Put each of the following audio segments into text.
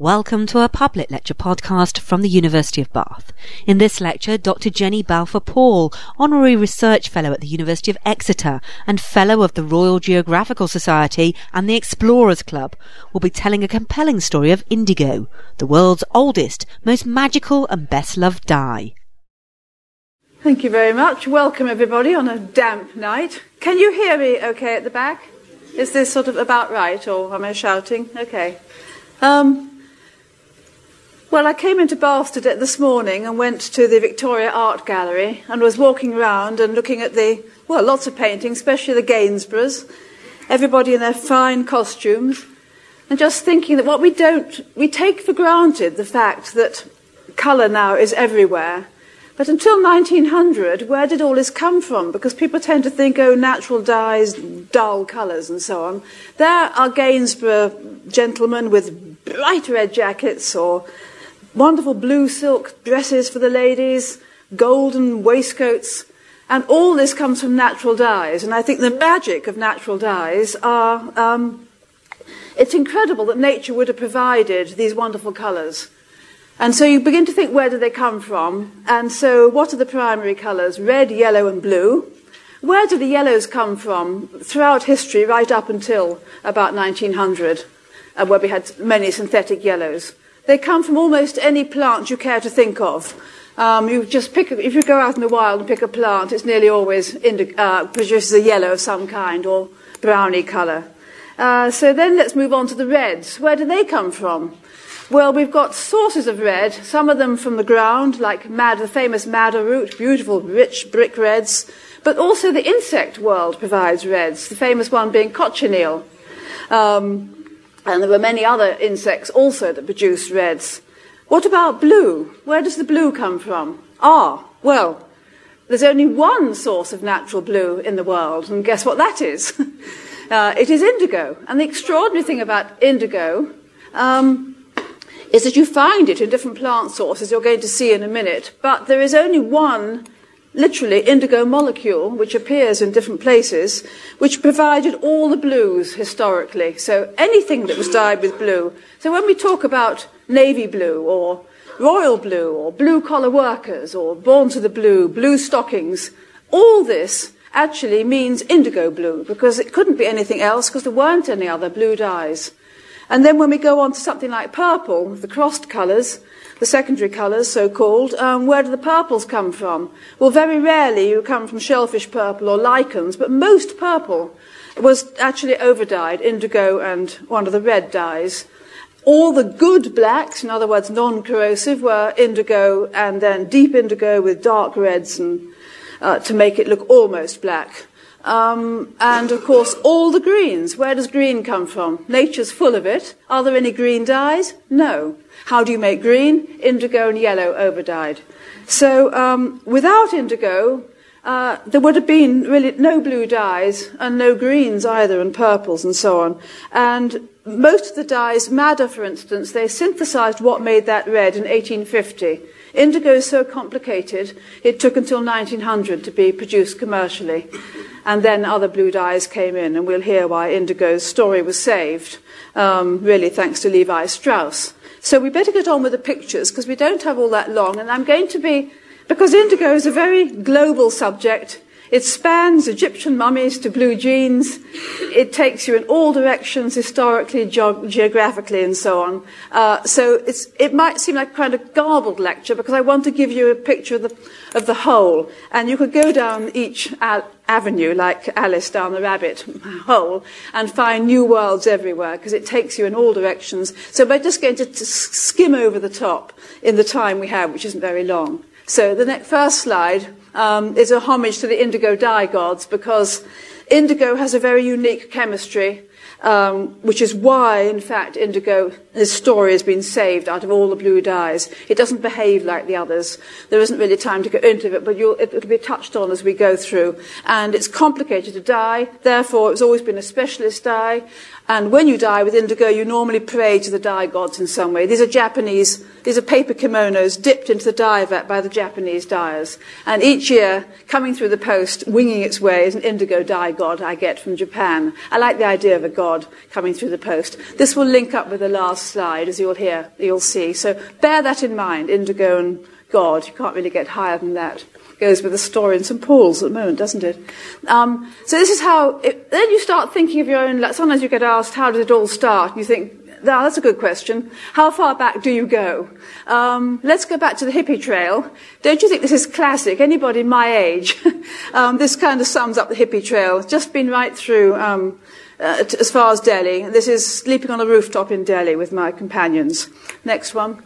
Welcome to a public lecture podcast from the University of Bath. In this lecture, Dr. Jenny Balfour Paul, Honorary Research Fellow at the University of Exeter and Fellow of the Royal Geographical Society and the Explorers Club, will be telling a compelling story of indigo, the world's oldest, most magical and best loved dye. Thank you very much. Welcome everybody on a damp night. Can you hear me okay at the back? Is this sort of about right or am I shouting? Okay. Um, well, I came into Bath today, this morning and went to the Victoria Art Gallery and was walking around and looking at the, well, lots of paintings, especially the Gainsboroughs, everybody in their fine costumes, and just thinking that what we don't, we take for granted the fact that colour now is everywhere. But until 1900, where did all this come from? Because people tend to think, oh, natural dyes, dull colours, and so on. There are Gainsborough gentlemen with bright red jackets or wonderful blue silk dresses for the ladies, golden waistcoats, and all this comes from natural dyes. And I think the magic of natural dyes are um, it's incredible that nature would have provided these wonderful colours. And so you begin to think where do they come from? And so what are the primary colours? Red, yellow, and blue. Where do the yellows come from throughout history, right up until about 1900, uh, where we had many synthetic yellows? They come from almost any plant you care to think of. Um, you just pick, if you go out in the wild and pick a plant, it's nearly always uh, produces a yellow of some kind or browny colour. Uh, so then let's move on to the reds. Where do they come from? Well, we've got sources of red, some of them from the ground, like mad, the famous madder root, beautiful, rich brick reds, but also the insect world provides reds, the famous one being cochineal. Um, and there were many other insects also that produced reds. What about blue? Where does the blue come from? Ah, well, there's only one source of natural blue in the world, and guess what that is? uh, it is indigo. And the extraordinary thing about indigo um, is that you find it in different plant sources, you're going to see in a minute, but there is only one literally indigo molecule, which appears in different places, which provided all the blues historically. So anything that was dyed with blue. So when we talk about navy blue or royal blue or blue collar workers or born to the blue, blue stockings, all this actually means indigo blue because it couldn't be anything else because there weren't any other blue dyes. And then when we go on to something like purple, the crossed colours, the secondary colours, so called, um, where do the purples come from? Well, very rarely you come from shellfish purple or lichens, but most purple was actually overdyed, indigo and one of the red dyes. All the good blacks, in other words, non corrosive, were indigo and then deep indigo with dark reds and, uh, to make it look almost black. Um, and of course, all the greens. Where does green come from? Nature's full of it. Are there any green dyes? No. How do you make green? Indigo and yellow overdyed. So um, without indigo, uh, there would have been really no blue dyes and no greens either, and purples and so on. And most of the dyes, madder for instance, they synthesized what made that red in 1850. Indigo is so complicated, it took until 1900 to be produced commercially. And then other blue dyes came in, and we'll hear why indigo's story was saved, um, really thanks to Levi Strauss. So we better get on with the pictures because we don't have all that long. And I'm going to be, because indigo is a very global subject, it spans Egyptian mummies to blue jeans. It takes you in all directions, historically, ge- geographically, and so on. Uh, so it might seem like kind of garbled lecture because I want to give you a picture of the, of the whole. And you could go down each avenue, like Alice down the rabbit hole, and find new worlds everywhere because it takes you in all directions. So we're just going to, to skim over the top in the time we have, which isn't very long. So the next, first slide um, is a homage to the indigo dye gods because indigo has a very unique chemistry, um, which is why, in fact, indigo, story has been saved out of all the blue dyes. It doesn't behave like the others. There isn't really time to go into it, but it, will be touched on as we go through. And it's complicated to dye, therefore, it's always been a specialist dye. And when you die with indigo, you normally pray to the dye gods in some way. These are Japanese, these are paper kimonos dipped into the dye vat by the Japanese dyers. And each year, coming through the post, winging its way, is an indigo dye god I get from Japan. I like the idea of a god coming through the post. This will link up with the last slide, as you'll hear, you'll see. So bear that in mind, indigo and God. You can't really get higher than that goes with the story in St Paul's at the moment, doesn't it? Um, so this is how. It, then you start thinking of your own. Sometimes you get asked, "How did it all start?" And you think, "Now that's a good question. How far back do you go?" Um, let's go back to the hippie trail. Don't you think this is classic? Anybody my age, um, this kind of sums up the hippie trail. Just been right through. Um, uh, as far as Delhi. This is sleeping on a rooftop in Delhi with my companions. Next one.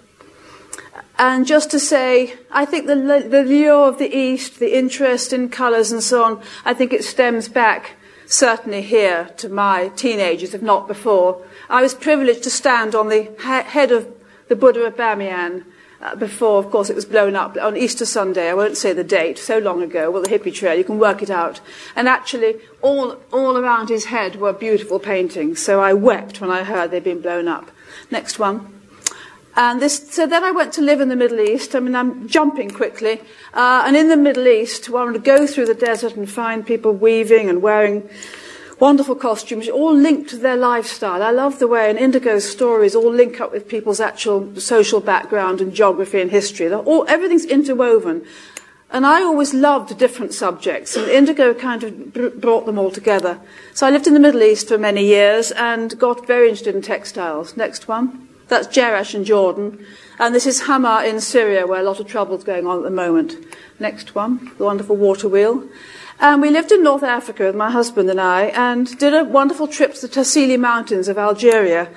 And just to say, I think the, the lure of the East, the interest in colours and so on, I think it stems back certainly here to my teenagers, if not before. I was privileged to stand on the head of the Buddha of Bamiyan uh, before, of course, it was blown up on Easter Sunday. I won't say the date, so long ago. Well, the hippie trail, you can work it out. And actually, all, all around his head were beautiful paintings. So I wept when I heard they'd been blown up. Next one. And this, so then I went to live in the Middle East. I mean, I'm jumping quickly. Uh, and in the Middle East, one would go through the desert and find people weaving and wearing wonderful costumes, all linked to their lifestyle. I love the way in Indigo's stories all link up with people's actual social background and geography and history. All, everything's interwoven. And I always loved different subjects, and Indigo kind of brought them all together. So I lived in the Middle East for many years and got very interested in textiles. Next one. That's Jerash in Jordan. And this is Hama in Syria, where a lot of trouble's going on at the moment. Next one, the wonderful water wheel. And we lived in North Africa with my husband and I, and did a wonderful trip to the Tassili Mountains of Algeria,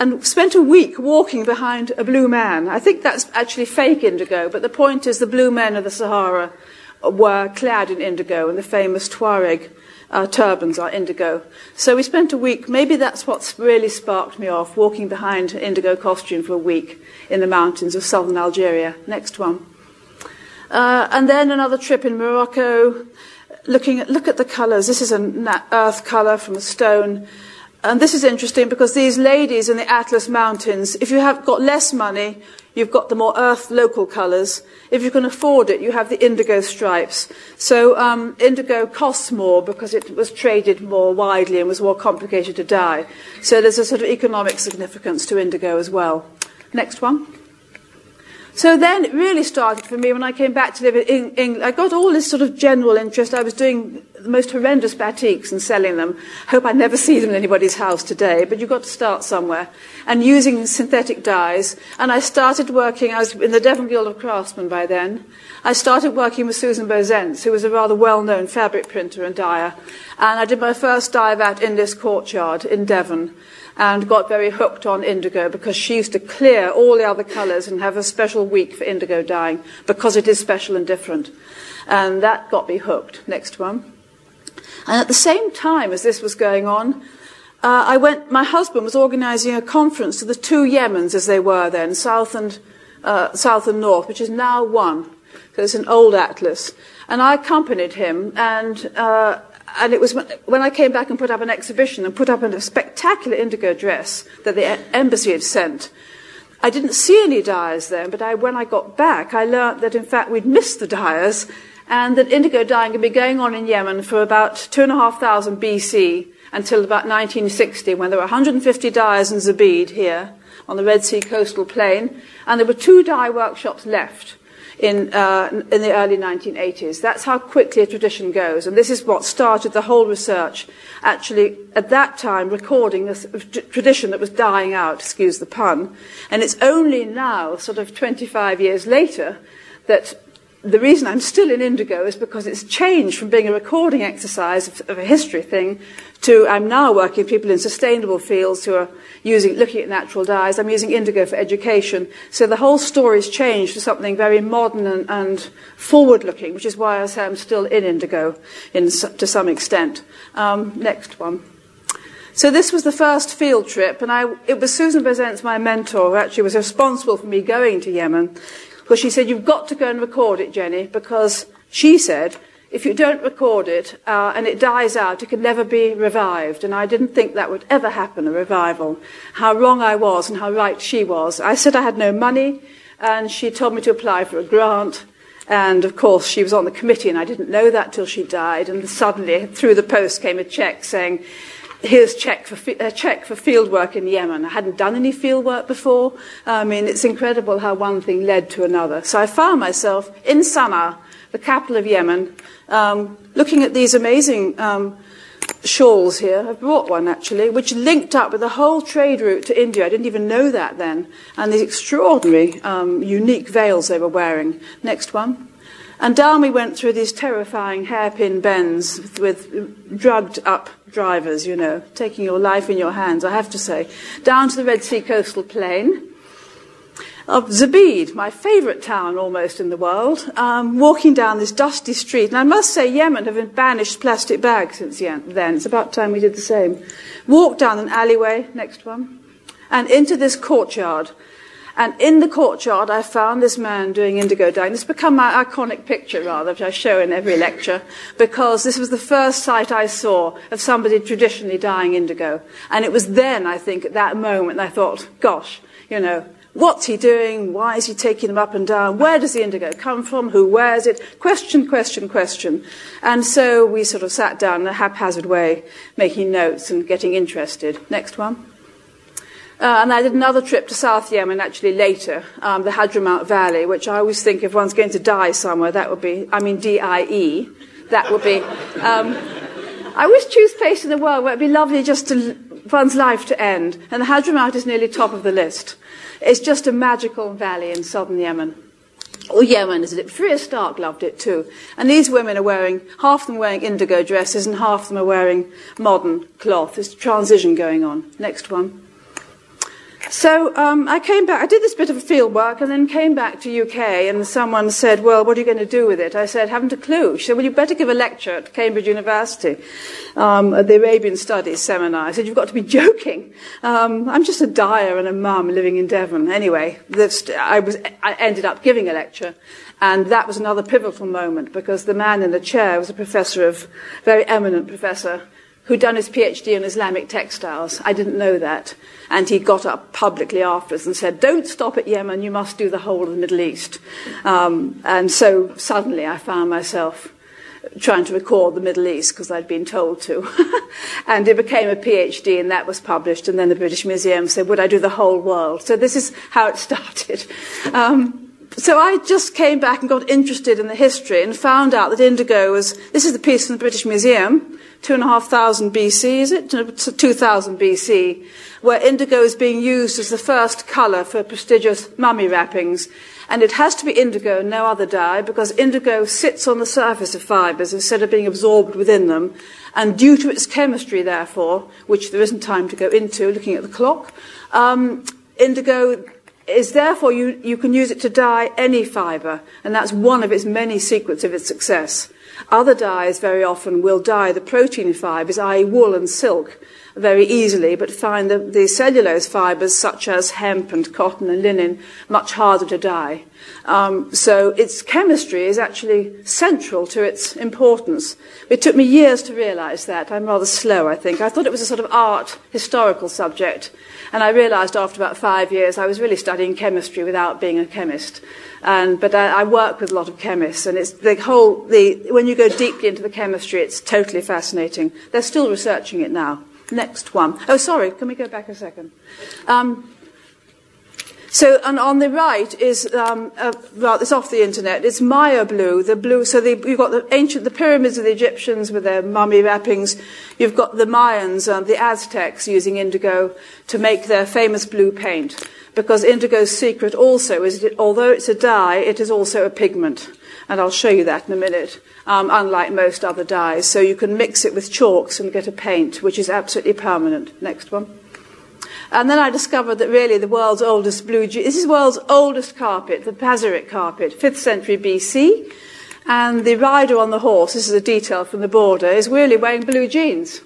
and spent a week walking behind a blue man. I think that's actually fake indigo, but the point is the blue men of the Sahara were clad in indigo, and the famous Tuareg our turbans are indigo. So we spent a week, maybe that's what's really sparked me off, walking behind indigo costume for a week in the mountains of southern Algeria. Next one. Uh, and then another trip in Morocco, looking at, look at the colours. This is an earth colour from a stone. And this is interesting because these ladies in the Atlas Mountains, if you have got less money, You've got the more earth local colours. If you can afford it, you have the indigo stripes. So um, indigo costs more because it was traded more widely and was more complicated to dye. So there's a sort of economic significance to indigo as well. Next one. So then it really started for me when I came back to live in England. I got all this sort of general interest. I was doing the most horrendous batiks and selling them. Hope I never see them in anybody's house today, but you've got to start somewhere. And using synthetic dyes. And I started working, I was in the Devon Guild of Craftsmen by then. I started working with Susan Bosence, who was a rather well-known fabric printer and dyer. And I did my first dye vat in this courtyard in Devon and got very hooked on indigo because she used to clear all the other colours and have a special week for indigo dyeing because it is special and different. And that got me hooked. Next one. And at the same time as this was going on, uh, I went, my husband was organising a conference to the two Yemens as they were then, south and, uh, south and north, which is now one. So it's an old atlas. And I accompanied him, and uh, and it was when I came back and put up an exhibition and put up a spectacular indigo dress that the embassy had sent. I didn't see any dyers then, but I, when I got back, I learnt that in fact we'd missed the dyers and that indigo dyeing had been going on in Yemen for about 2,500 BC until about 1960 when there were 150 dyers in Zabid here on the Red Sea coastal plain, and there were two dye workshops left in, uh, in the early 1980s. That's how quickly a tradition goes. And this is what started the whole research, actually, at that time, recording a tradition that was dying out, excuse the pun. And it's only now, sort of 25 years later, that the reason I'm still in Indigo is because it's changed from being a recording exercise of, of, a history thing to I'm now working with people in sustainable fields who are using, looking at natural dyes. I'm using Indigo for education. So the whole story's changed to something very modern and, and forward-looking, which is why I say I'm still in Indigo in, to some extent. Um, next one. So this was the first field trip, and I, it was Susan Bosence, my mentor, who actually was responsible for me going to Yemen. Because she said, You've got to go and record it, Jenny, because she said, if you don't record it uh, and it dies out, it can never be revived. And I didn't think that would ever happen, a revival. How wrong I was and how right she was. I said I had no money, and she told me to apply for a grant. And of course, she was on the committee, and I didn't know that till she died. And suddenly, through the post, came a check saying, here's check for, a check for field work in Yemen. I hadn't done any field work before. I mean, it's incredible how one thing led to another. So I found myself in Sana'a, the capital of Yemen, um, looking at these amazing um, shawls here. I've brought one actually, which linked up with the whole trade route to India. I didn't even know that then. And these extraordinary, um, unique veils they were wearing. Next one. And down we went through these terrifying hairpin bends with drugged up drivers, you know, taking your life in your hands, I have to say. Down to the Red Sea coastal plain of Zabid, my favourite town almost in the world, um, walking down this dusty street. And I must say, Yemen have banished plastic bags since then. It's about time we did the same. Walked down an alleyway, next one, and into this courtyard. And in the courtyard, I found this man doing indigo dyeing. This has become my iconic picture, rather, which I show in every lecture, because this was the first sight I saw of somebody traditionally dyeing indigo. And it was then, I think, at that moment, I thought, gosh, you know, What's he doing? Why is he taking them up and down? Where does the indigo come from? Who wears it? Question, question, question. And so we sort of sat down in a haphazard way, making notes and getting interested. Next one. Uh, and I did another trip to South Yemen actually later, um, the Hadramaut Valley, which I always think if one's going to die somewhere, that would be, I mean, D I E, that would be. Um, I always choose place in the world where it'd be lovely just to one's life to end, and the Hadramaut is nearly top of the list. It's just a magical valley in southern Yemen. Or Yemen, isn't it? Freya Stark loved it too. And these women are wearing, half of them wearing indigo dresses and half of them are wearing modern cloth. There's a transition going on. Next one. So um, I came back, I did this bit of field work and then came back to UK and someone said, well, what are you going to do with it? I said, haven't a clue. She said, well, you better give a lecture at Cambridge University um, at the Arabian Studies seminar. I said, you've got to be joking. Um, I'm just a dyer and a mum living in Devon. Anyway, I, was, I ended up giving a lecture. And that was another pivotal moment because the man in the chair was a professor of, very eminent professor who'd done his PhD in Islamic textiles. I didn't know that. And he got up publicly afterwards and said, Don't stop at Yemen, you must do the whole of the Middle East. Um, and so suddenly I found myself trying to record the Middle East because I'd been told to. and it became a PhD, and that was published. And then the British Museum said, Would I do the whole world? So this is how it started. Um, so I just came back and got interested in the history and found out that indigo was. This is the piece from the British Museum two and a half thousand BC, is it? 2000 BC, where indigo is being used as the first colour for prestigious mummy wrappings. And it has to be indigo and no other dye because indigo sits on the surface of fibres instead of being absorbed within them. And due to its chemistry, therefore, which there isn't time to go into looking at the clock, um, indigo is therefore you, you can use it to dye any fibre, and that's one of its many secrets of its success. Other dyes very often will dye the protein fibres, i.e., wool and silk, very easily, but find the, the cellulose fibres, such as hemp and cotton and linen, much harder to dye. Um, so its chemistry is actually central to its importance. It took me years to realize that. I'm rather slow, I think. I thought it was a sort of art, historical subject. And I realized after about five years I was really studying chemistry without being a chemist. And, but I, I work with a lot of chemists, and it's the whole, the, when you go deeply into the chemistry, it's totally fascinating. They're still researching it now. Next one. Oh, sorry, can we go back a second? Um, so, and on the right is, um, uh, well, it's off the internet. It's Maya blue, the blue. So the, you've got the ancient, the pyramids of the Egyptians with their mummy wrappings. You've got the Mayans and the Aztecs using indigo to make their famous blue paint. Because indigo's secret also is that although it's a dye, it is also a pigment. And I'll show you that in a minute, um, unlike most other dyes. So you can mix it with chalks and get a paint, which is absolutely permanent. Next one. And then I discovered that really the world's oldest blue jeans, this is the world's oldest carpet, the Pazyryk carpet, 5th century BC. And the rider on the horse, this is a detail from the border, is really wearing blue jeans.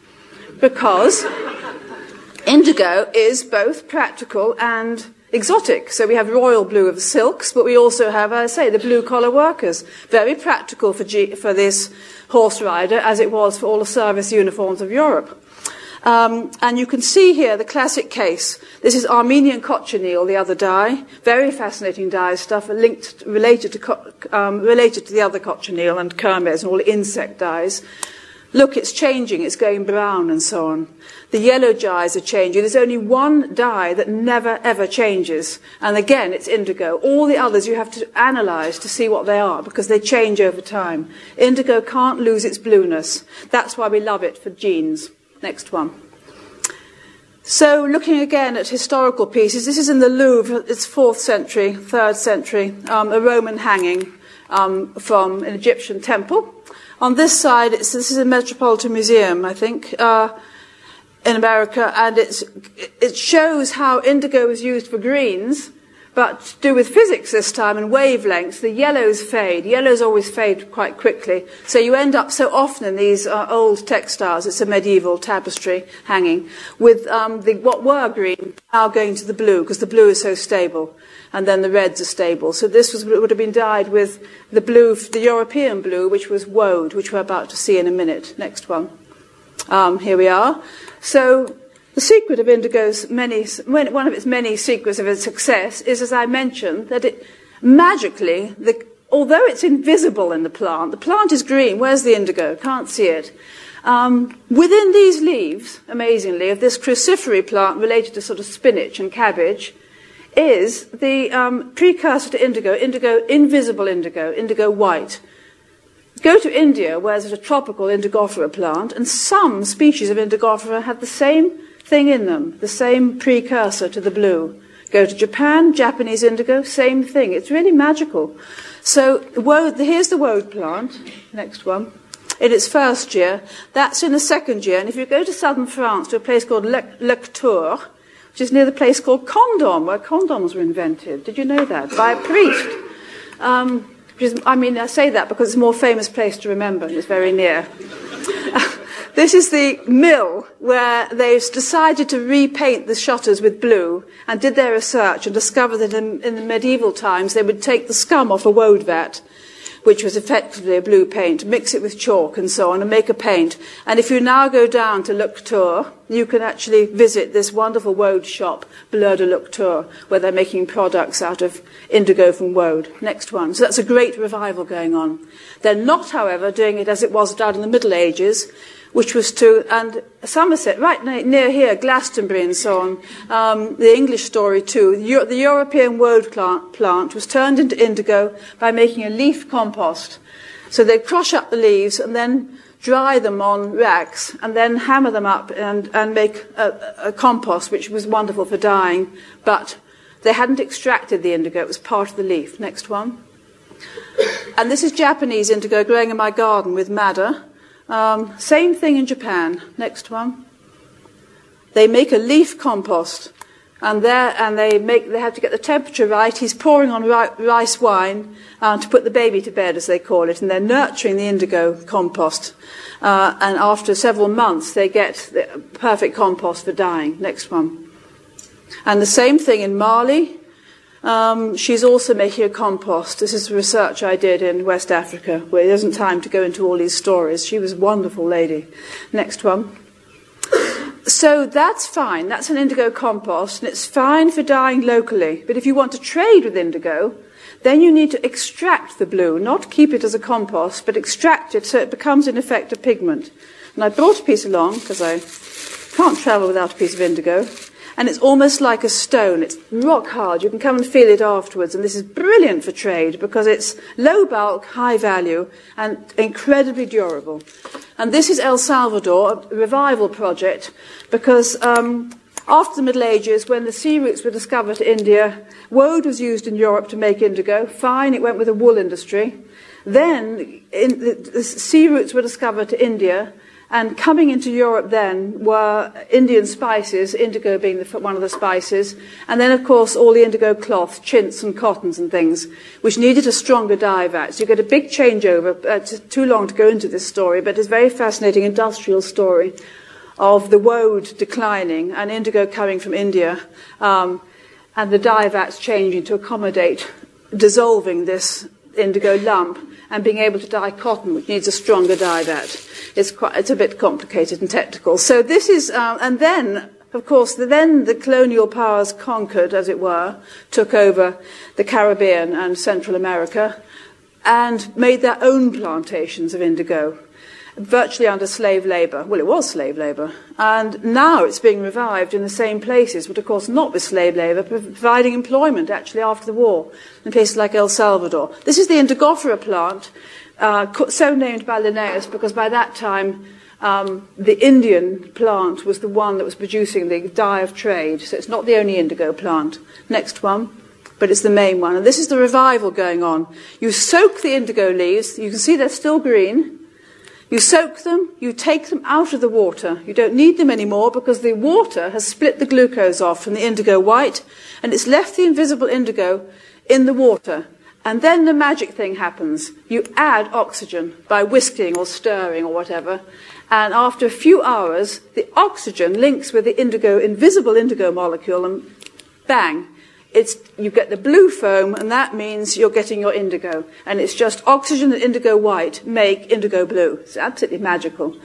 Because Indigo is both practical and exotic. So we have royal blue of silks, but we also have, as I say, the blue collar workers. Very practical for, G- for this horse rider, as it was for all the service uniforms of Europe. Um, and you can see here the classic case. This is Armenian cochineal, the other dye. Very fascinating dye stuff, linked, related to, co- um, related to the other cochineal and kermes and all the insect dyes. Look, it's changing, it's going brown and so on. The yellow dyes are changing. There's only one dye that never ever changes. And again, it's indigo. All the others you have to analyze to see what they are because they change over time. Indigo can't lose its blueness. That's why we love it for jeans. Next one. So, looking again at historical pieces, this is in the Louvre, it's 4th century, 3rd century, um, a Roman hanging um, from an Egyptian temple. On this side, this is a Metropolitan Museum, I think, uh, in America, and it shows how indigo was used for greens but to do with physics this time and wavelengths, the yellows fade. Yellows always fade quite quickly. So you end up so often in these uh, old textiles, it's a medieval tapestry hanging, with um, the, what were green now going to the blue, because the blue is so stable. And then the reds are stable. So this was, would have been dyed with the blue, the European blue, which was woad, which we're about to see in a minute. Next one. Um, here we are. So the secret of indigo's many, one of its many secrets of its success is, as I mentioned, that it magically, the, although it's invisible in the plant, the plant is green. Where's the indigo? Can't see it. Um, within these leaves, amazingly, of this crucifery plant related to sort of spinach and cabbage, is the um, precursor to indigo, indigo, invisible indigo, indigo white. Go to India, where there's a tropical indigofera plant, and some species of indigofera have the same thing in them, the same precursor to the blue. Go to Japan, Japanese indigo, same thing. It's really magical. So woad, here's the woad plant, next one, in its first year. That's in the second year. And if you go to southern France to a place called Le- Lectoure, which is near the place called Condom, where condoms were invented. Did you know that? By a priest. Um, I mean, I say that because it's a more famous place to remember, and it's very near. This is the mill where they've decided to repaint the shutters with blue and did their research and discovered that in, in the medieval times they would take the scum off a woad vat which was effectively a blue paint, mix it with chalk and so on, and make a paint. And if you now go down to Lectoure, you can actually visit this wonderful woad shop, Bleu de Lectoure, where they're making products out of indigo from woad. Next one. So that's a great revival going on. They're not, however, doing it as it was done in the Middle Ages, which was to, and Somerset, right near here, Glastonbury and so on, um, the English story too. The, European woad plant, plant was turned into indigo by making a leaf compost. So they'd crush up the leaves and then dry them on racks and then hammer them up and, and make a, a compost, which was wonderful for dyeing. But they hadn't extracted the indigo, it was part of the leaf. Next one. And this is Japanese indigo growing in my garden with madder. Um, same thing in Japan. Next one. They make a leaf compost, and there and they make they have to get the temperature right. He's pouring on rice wine uh, to put the baby to bed, as they call it, and they're nurturing the indigo compost. Uh, and after several months, they get the perfect compost for dyeing. Next one. And the same thing in Mali. Um, she's also making a compost. This is research I did in West Africa, where there isn't time to go into all these stories. She was a wonderful lady. Next one. So that's fine. That's an indigo compost, and it's fine for dyeing locally. But if you want to trade with indigo, then you need to extract the blue, not keep it as a compost, but extract it so it becomes, in effect, a pigment. And I brought a piece along because I can't travel without a piece of indigo and it's almost like a stone. It's rock hard. You can come and feel it afterwards. And this is brilliant for trade because it's low bulk, high value, and incredibly durable. And this is El Salvador, a revival project, because um, after the Middle Ages, when the sea routes were discovered to India, woad was used in Europe to make indigo. Fine, it went with the wool industry. Then the, the sea routes were discovered to India, and coming into Europe then were Indian spices, indigo being the, one of the spices, and then, of course, all the indigo cloth, chintz and cottons and things, which needed a stronger dye vat. So you get a big changeover. Uh, it's too long to go into this story, but it's a very fascinating industrial story of the woad declining and indigo coming from India, um, and the dye vats changing to accommodate dissolving this indigo lump and being able to dye cotton, which needs a stronger dye vat. It's, quite, it's a bit complicated and technical. So this is, uh, and then, of course, the, then the colonial powers conquered, as it were, took over the Caribbean and Central America and made their own plantations of indigo virtually under slave labour. Well, it was slave labour. And now it's being revived in the same places, but of course not with slave labour, providing employment actually after the war in places like El Salvador. This is the Indigofera plant, uh, so named by Linnaeus because by that time um, the Indian plant was the one that was producing the dye of trade. So it's not the only indigo plant. Next one but it's the main one. And this is the revival going on. You soak the indigo leaves, you can see they're still green, you soak them, you take them out of the water. You don't need them anymore because the water has split the glucose off from the indigo white and it's left the invisible indigo in the water. And then the magic thing happens. You add oxygen by whisking or stirring or whatever. And after a few hours, the oxygen links with the indigo, invisible indigo molecule and bang, it's, you get the blue foam, and that means you're getting your indigo. And it's just oxygen and indigo white make indigo blue. It's absolutely magical.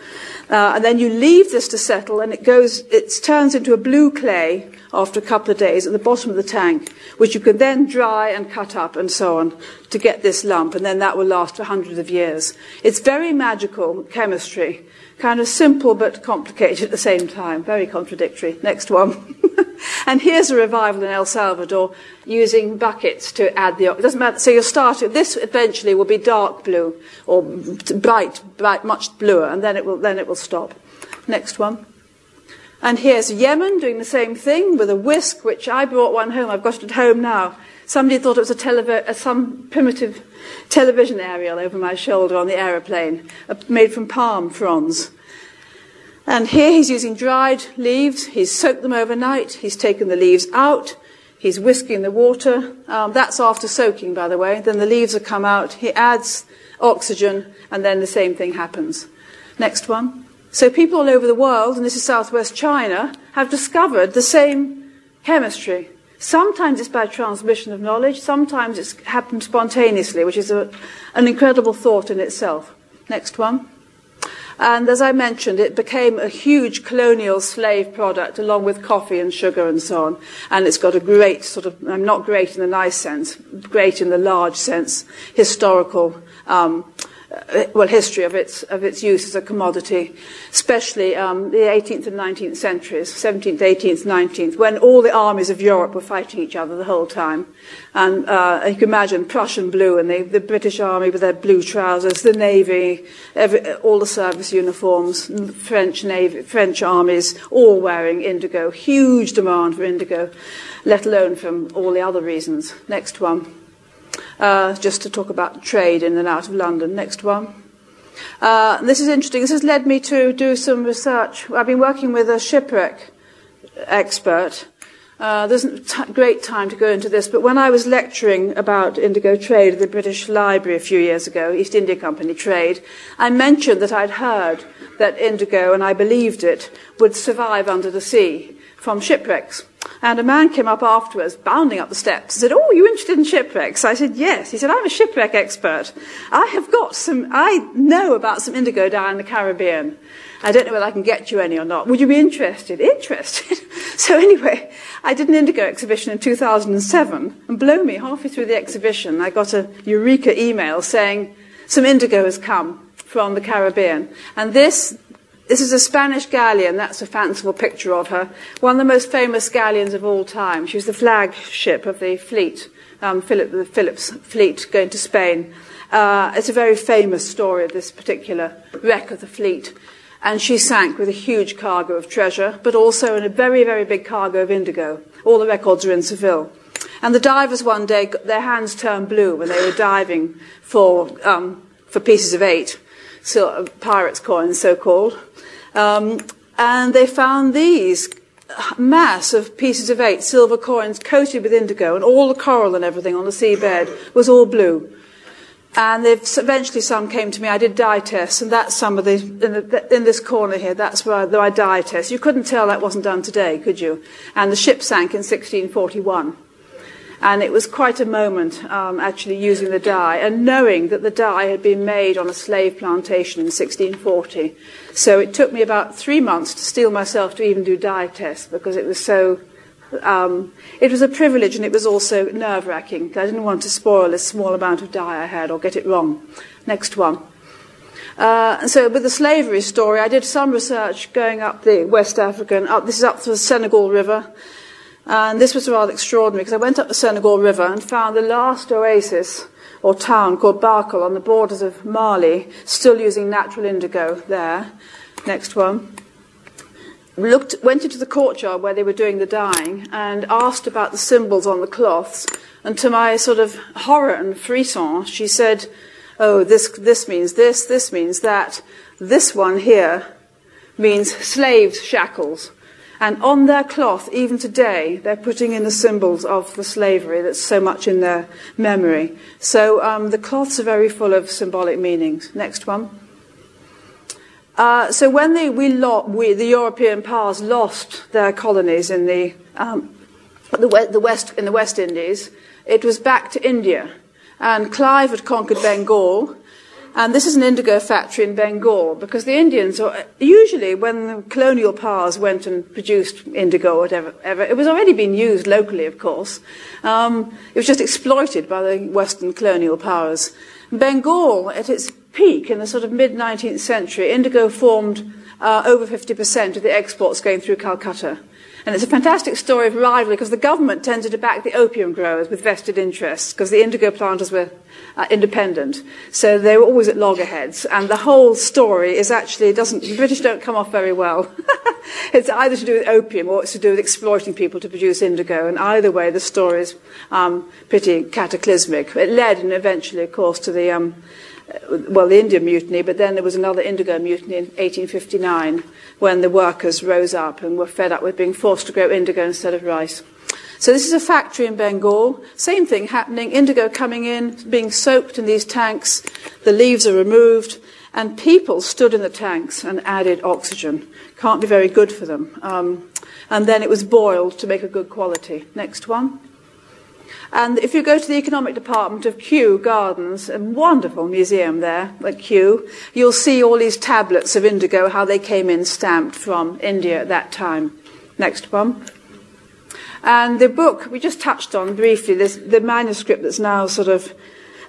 Uh, and then you leave this to settle, and it goes, it turns into a blue clay after a couple of days at the bottom of the tank, which you can then dry and cut up and so on to get this lump, and then that will last for hundreds of years. It's very magical chemistry, kind of simple but complicated at the same time, very contradictory. Next one. and here's a revival in El Salvador using buckets to add the. It doesn't matter. So you're starting. This eventually will be dark blue or bright, bright, much bluer, and then it will then it will stop. Next one. And here's Yemen doing the same thing with a whisk, which I brought one home. I've got it at home now. Somebody thought it was a televi- some primitive television aerial over my shoulder on the aeroplane, uh, made from palm fronds. And here he's using dried leaves. He's soaked them overnight. He's taken the leaves out. He's whisking the water. Um, that's after soaking, by the way. Then the leaves have come out. He adds oxygen, and then the same thing happens. Next one. So people all over the world, and this is southwest China, have discovered the same chemistry. Sometimes it's by transmission of knowledge, sometimes it's happened spontaneously, which is a, an incredible thought in itself. Next one. And as I mentioned, it became a huge colonial slave product along with coffee and sugar and so on. And it's got a great sort of, I'm not great in the nice sense, great in the large sense, historical um, well, history of its, of its use as a commodity, especially um, the 18th and 19th centuries, 17th, 18th, 19th, when all the armies of Europe were fighting each other the whole time. And uh, you can imagine Prussian blue and the, the British army with their blue trousers, the navy, every, all the service uniforms, French navy, French armies, all wearing indigo. Huge demand for indigo, let alone from all the other reasons. Next one uh, just to talk about trade in and out of London. Next one. Uh, this is interesting. This has led me to do some research. I've been working with a shipwreck expert. Uh, there's t- great time to go into this, but when I was lecturing about indigo trade at the British Library a few years ago, East India Company trade, I mentioned that I'd heard that indigo, and I believed it, would survive under the sea from shipwrecks. And a man came up afterwards, bounding up the steps, and said, Oh, you interested in shipwrecks? I said, Yes. He said, I'm a shipwreck expert. I have got some, I know about some indigo down in the Caribbean. I don't know whether I can get you any or not. Would you be interested? Interested. so anyway, I did an indigo exhibition in 2007, and blow me, halfway through the exhibition, I got a eureka email saying, some indigo has come from the Caribbean. And this this is a Spanish galleon. That's a fanciful picture of her. One of the most famous galleons of all time. She was the flagship of the fleet, um, Philip, the Philip's fleet going to Spain. Uh, it's a very famous story of this particular wreck of the fleet. And she sank with a huge cargo of treasure, but also in a very, very big cargo of indigo. All the records are in Seville. And the divers one day, got their hands turned blue when they were diving for, um, for pieces of eight, pirates' coins, so called. Um, and they found these mass of pieces of eight silver coins coated with indigo, and all the coral and everything on the seabed was all blue. And eventually some came to me. I did dye tests, and that's some of the in, the, in, this corner here. That's where I dye test. You couldn't tell that wasn't done today, could you? And the ship sank in 1641. And it was quite a moment um, actually using the dye and knowing that the dye had been made on a slave plantation in 1640. So it took me about three months to steel myself to even do dye tests because it was so. Um, it was a privilege and it was also nerve wracking. I didn't want to spoil a small amount of dye I had or get it wrong. Next one. Uh, so with the slavery story, I did some research going up the West African, up, this is up to the Senegal River, and this was rather extraordinary because I went up the Senegal River and found the last oasis or town called Bakel on the borders of Mali, still using natural indigo there. Next one. Looked, went into the courtyard where they were doing the dyeing and asked about the symbols on the cloths. And to my sort of horror and frisson, she said, Oh, this, this means this, this means that. This one here means slaves' shackles. And on their cloth, even today, they're putting in the symbols of the slavery that's so much in their memory. So um, the cloths are very full of symbolic meanings. Next one. Uh, so when the, we, lo- we, the European powers lost their colonies in the, um, the, the West, in the West Indies, it was back to India. And Clive had conquered Bengal, and this is an indigo factory in Bengal because the Indians, usually when the colonial powers went and produced indigo or whatever, ever, it was already being used locally, of course. Um, it was just exploited by the Western colonial powers. Bengal, at its peak in the sort of mid 19th century, indigo formed uh, over 50% of the exports going through Calcutta. And it's a fantastic story of rivalry because the government tended to back the opium growers with vested interests because the indigo planters were uh, independent. So they were always at loggerheads. And the whole story is actually, doesn't, the British don't come off very well. it's either to do with opium or it's to do with exploiting people to produce indigo. And either way, the story is um, pretty cataclysmic. It led, and eventually, of course, to the um, well, the Indian mutiny, but then there was another indigo mutiny in 1859 when the workers rose up and were fed up with being forced to grow indigo instead of rice. So this is a factory in Bengal. Same thing happening. Indigo coming in, being soaked in these tanks. The leaves are removed, and people stood in the tanks and added oxygen. Can't be very good for them. Um, and then it was boiled to make a good quality. Next one. And if you go to the economic department of Kew Gardens, a wonderful museum there at Kew, you'll see all these tablets of indigo, how they came in stamped from India at that time. Next one. And the book we just touched on briefly, this, the manuscript that's now sort of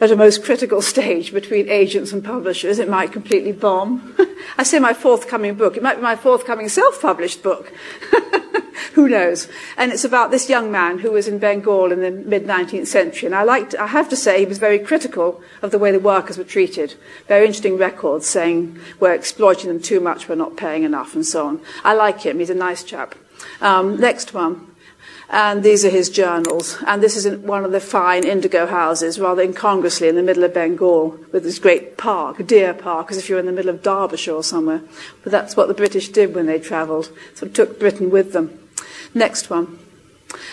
at a most critical stage between agents and publishers. It might completely bomb. I say my forthcoming book. It might be my forthcoming self published book. who knows? And it's about this young man who was in Bengal in the mid 19th century. And I, liked, I have to say, he was very critical of the way the workers were treated. Very interesting records saying we're exploiting them too much, we're not paying enough, and so on. I like him, he's a nice chap. Um, next one. And these are his journals. And this is in one of the fine indigo houses, rather incongruously in the middle of Bengal, with this great park, deer park, as if you were in the middle of Derbyshire or somewhere. But that's what the British did when they travelled, sort of took Britain with them. Next one.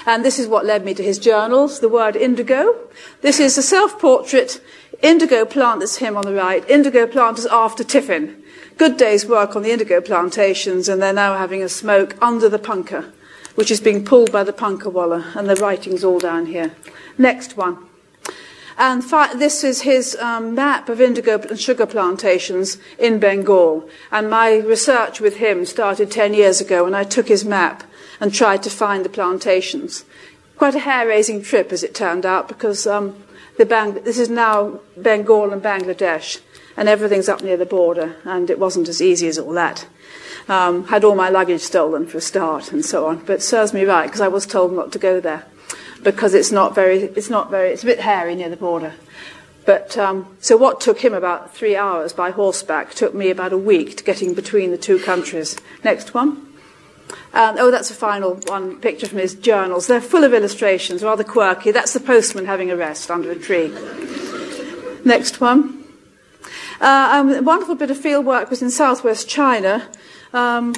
And this is what led me to his journals, the word indigo. This is a self portrait, indigo plant, that's him on the right, indigo planters after tiffin. Good day's work on the indigo plantations, and they're now having a smoke under the punkah, which is being pulled by the punkah wallah, and the writing's all down here. Next one. And this is his um, map of indigo and sugar plantations in Bengal. And my research with him started 10 years ago when I took his map and tried to find the plantations. Quite a hair raising trip, as it turned out, because um, this is now Bengal and Bangladesh, and everything's up near the border, and it wasn't as easy as all that. Um, had all my luggage stolen for a start, and so on. But serves me right, because I was told not to go there, because it's not very, it's not very, it's a bit hairy near the border. But um, so what took him about three hours by horseback took me about a week to getting between the two countries. Next one. Um, oh, that's a final one picture from his journals. They're full of illustrations, rather quirky. That's the postman having a rest under a tree. Next one. Uh, um, a wonderful bit of field work was in southwest China, um,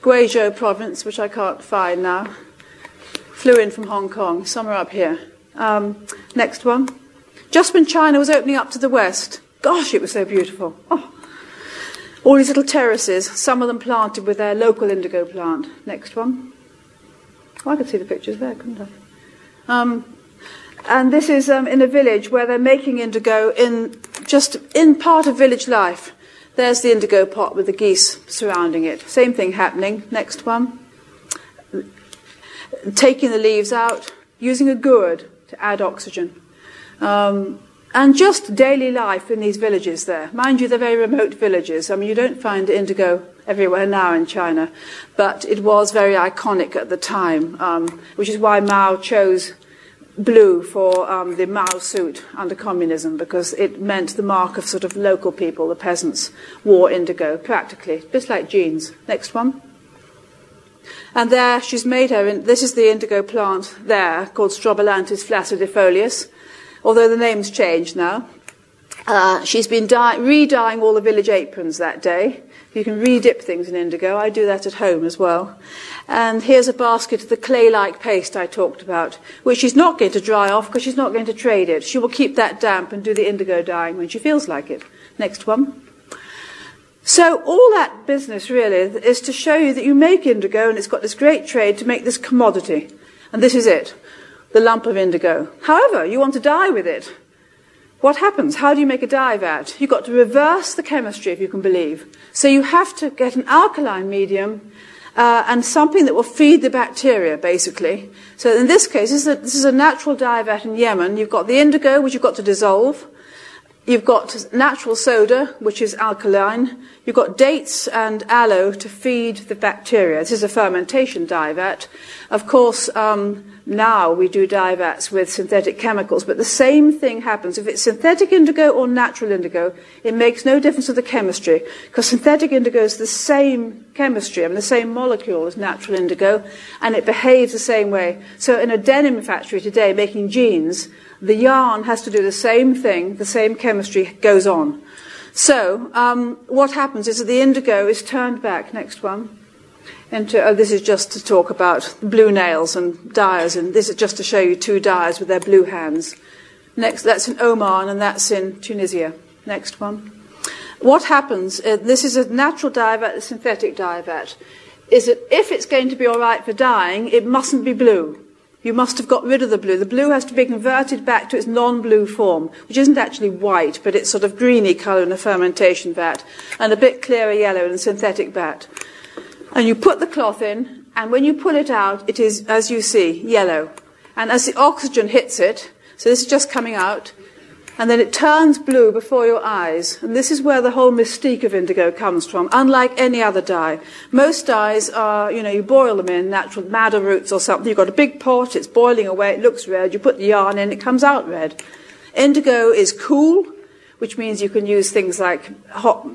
Guizhou province, which I can't find now. Flew in from Hong Kong, somewhere up here. Um, next one. Just when China was opening up to the west, gosh, it was so beautiful. Oh. All these little terraces, some of them planted with their local indigo plant. Next one. Oh, I could see the pictures there, couldn't I? Um, and this is um, in a village where they're making indigo in just in part of village life. There's the indigo pot with the geese surrounding it. Same thing happening. Next one. Taking the leaves out, using a gourd to add oxygen. Um, and just daily life in these villages there. Mind you, they're very remote villages. I mean, you don't find indigo everywhere now in China, but it was very iconic at the time, um, which is why Mao chose blue for um, the Mao suit under communism because it meant the mark of sort of local people, the peasants, wore indigo practically, just like jeans. Next one. And there she's made her, in, this is the indigo plant there called Strobilanthes flaccidifolius, although the name's changed now. Uh, she's been dye- re-dyeing all the village aprons that day. You can re-dip things in indigo. I do that at home as well. And here's a basket of the clay-like paste I talked about, which she's not going to dry off because she's not going to trade it. She will keep that damp and do the indigo dyeing when she feels like it. Next one. So all that business really is to show you that you make indigo and it's got this great trade to make this commodity. And this is it. The lump of indigo. However, you want to dye with it. What happens? How do you make a dye vat? You've got to reverse the chemistry, if you can believe. So you have to get an alkaline medium uh, and something that will feed the bacteria, basically. So in this case, this is, a, this is a natural dye vat in Yemen. You've got the indigo, which you've got to dissolve. You've got natural soda, which is alkaline. You've got dates and aloe to feed the bacteria. This is a fermentation dye vat. Of course, um, now we do dye vats with synthetic chemicals, but the same thing happens. If it's synthetic indigo or natural indigo, it makes no difference to the chemistry, because synthetic indigo is the same chemistry, I mean, the same molecule as natural indigo, and it behaves the same way. So in a denim factory today making jeans, the yarn has to do the same thing, the same chemistry goes on. So, um, what happens is that the indigo is turned back, next one, into, oh, this is just to talk about blue nails and dyers, and this is just to show you two dyers with their blue hands. Next, that's in Oman, and that's in Tunisia. Next one. What happens, uh, this is a natural dye vat, a synthetic dye vat, is that if it's going to be all right for dyeing, it mustn't be blue you must have got rid of the blue. The blue has to be converted back to its non-blue form, which isn't actually white, but it's sort of greeny colour in a fermentation vat, and a bit clearer yellow in a synthetic vat. And you put the cloth in, and when you pull it out, it is, as you see, yellow. And as the oxygen hits it, so this is just coming out, and then it turns blue before your eyes. And this is where the whole mystique of indigo comes from, unlike any other dye. Most dyes are, you know, you boil them in natural madder roots or something. You've got a big pot, it's boiling away, it looks red, you put the yarn in, it comes out red. Indigo is cool, which means you can use things like hot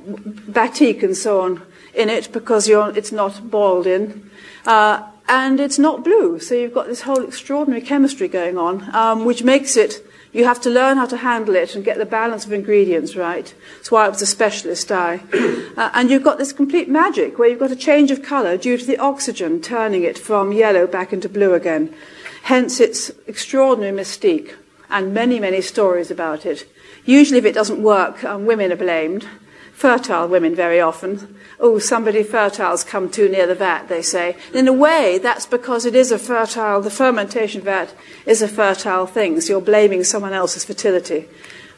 batik and so on in it because it's not boiled in. Uh, and it's not blue, so you've got this whole extraordinary chemistry going on, um, which makes it you have to learn how to handle it and get the balance of ingredients right. That's why it was a specialist dye. Uh, and you've got this complete magic where you've got a change of colour due to the oxygen turning it from yellow back into blue again. Hence its extraordinary mystique and many, many stories about it. Usually, if it doesn't work, um, women are blamed fertile women very often. Oh, somebody fertile's come too near the vat, they say. In a way, that's because it is a fertile, the fermentation vat is a fertile thing, so you're blaming someone else's fertility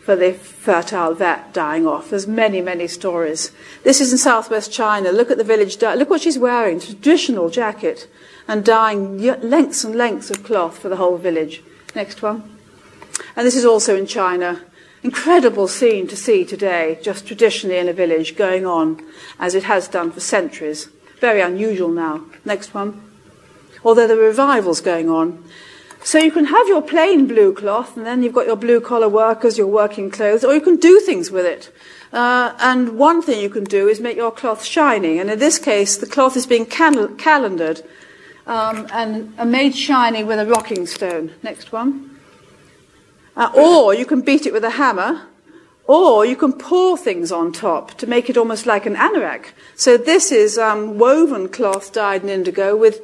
for the fertile vat dying off. There's many, many stories. This is in southwest China. Look at the village. Look what she's wearing. Traditional jacket and dyeing lengths and lengths of cloth for the whole village. Next one. And this is also in China incredible scene to see today, just traditionally in a village, going on as it has done for centuries. Very unusual now. Next one. Although the revival's going on. So you can have your plain blue cloth, and then you've got your blue collar workers, your working clothes, or you can do things with it. Uh, and one thing you can do is make your cloth shiny. And in this case, the cloth is being cal- calendered um, and made shiny with a rocking stone. Next one. Uh, or you can beat it with a hammer, or you can pour things on top to make it almost like an anorak. So this is um, woven cloth dyed in indigo with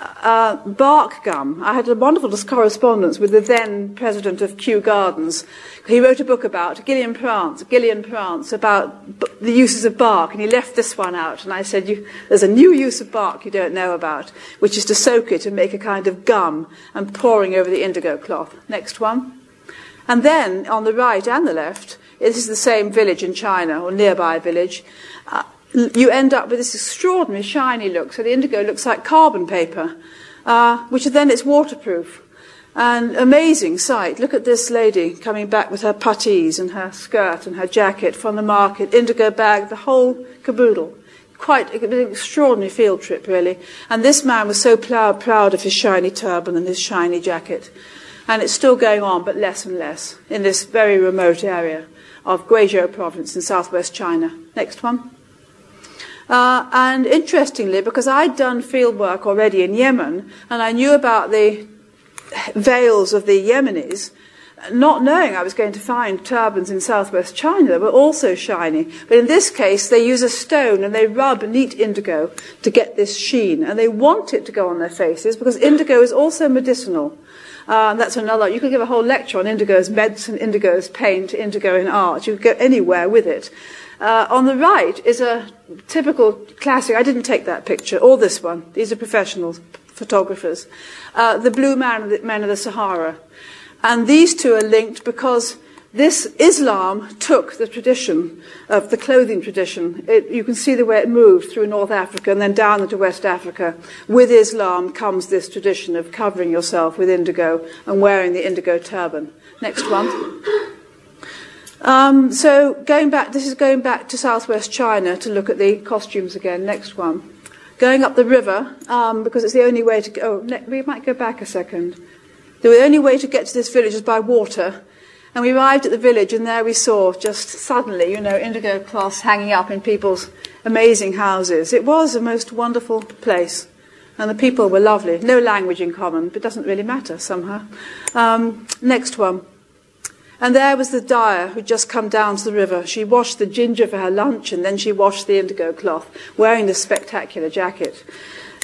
uh, bark gum. I had a wonderful correspondence with the then president of Kew Gardens. He wrote a book about Ghillean Prance, Ghillean Prance, about b- the uses of bark, and he left this one out. And I said, "There's a new use of bark you don't know about, which is to soak it and make a kind of gum and pouring over the indigo cloth." Next one. And then on the right and the left, this is the same village in China or nearby village. Uh, you end up with this extraordinary shiny look. So the indigo looks like carbon paper, uh, which then it's waterproof. And amazing sight. Look at this lady coming back with her puttees and her skirt and her jacket from the market, indigo bag, the whole caboodle. Quite an extraordinary field trip, really. And this man was so proud, proud of his shiny turban and his shiny jacket. And it's still going on, but less and less, in this very remote area of Guizhou province in southwest China. Next one. Uh, and interestingly, because I'd done field work already in Yemen, and I knew about the veils of the Yemenis, not knowing I was going to find turbans in southwest China that were also shiny. But in this case, they use a stone and they rub neat indigo to get this sheen. And they want it to go on their faces because indigo is also medicinal. Uh, that's another, you could give a whole lecture on indigo as medicine, indigo as paint, indigo in art. You could go anywhere with it. Uh, on the right is a typical classic. I didn't take that picture, or this one. These are professional photographers. Uh, the Blue Man Men of the Sahara. And these two are linked because this Islam took the tradition of the clothing tradition. It, you can see the way it moved through North Africa and then down into West Africa. With Islam comes this tradition of covering yourself with indigo and wearing the indigo turban. Next one. Um, so going back, this is going back to southwest China to look at the costumes again. Next one. Going up the river, um, because it's the only way to go. Oh, we might go back a second. The only way to get to this village is by water. And we arrived at the village, and there we saw just suddenly, you know, indigo cloths hanging up in people's amazing houses. It was a most wonderful place. And the people were lovely. No language in common, but it doesn't really matter somehow. Um, next one. And there was the dyer who'd just come down to the river. She washed the ginger for her lunch and then she washed the indigo cloth, wearing this spectacular jacket.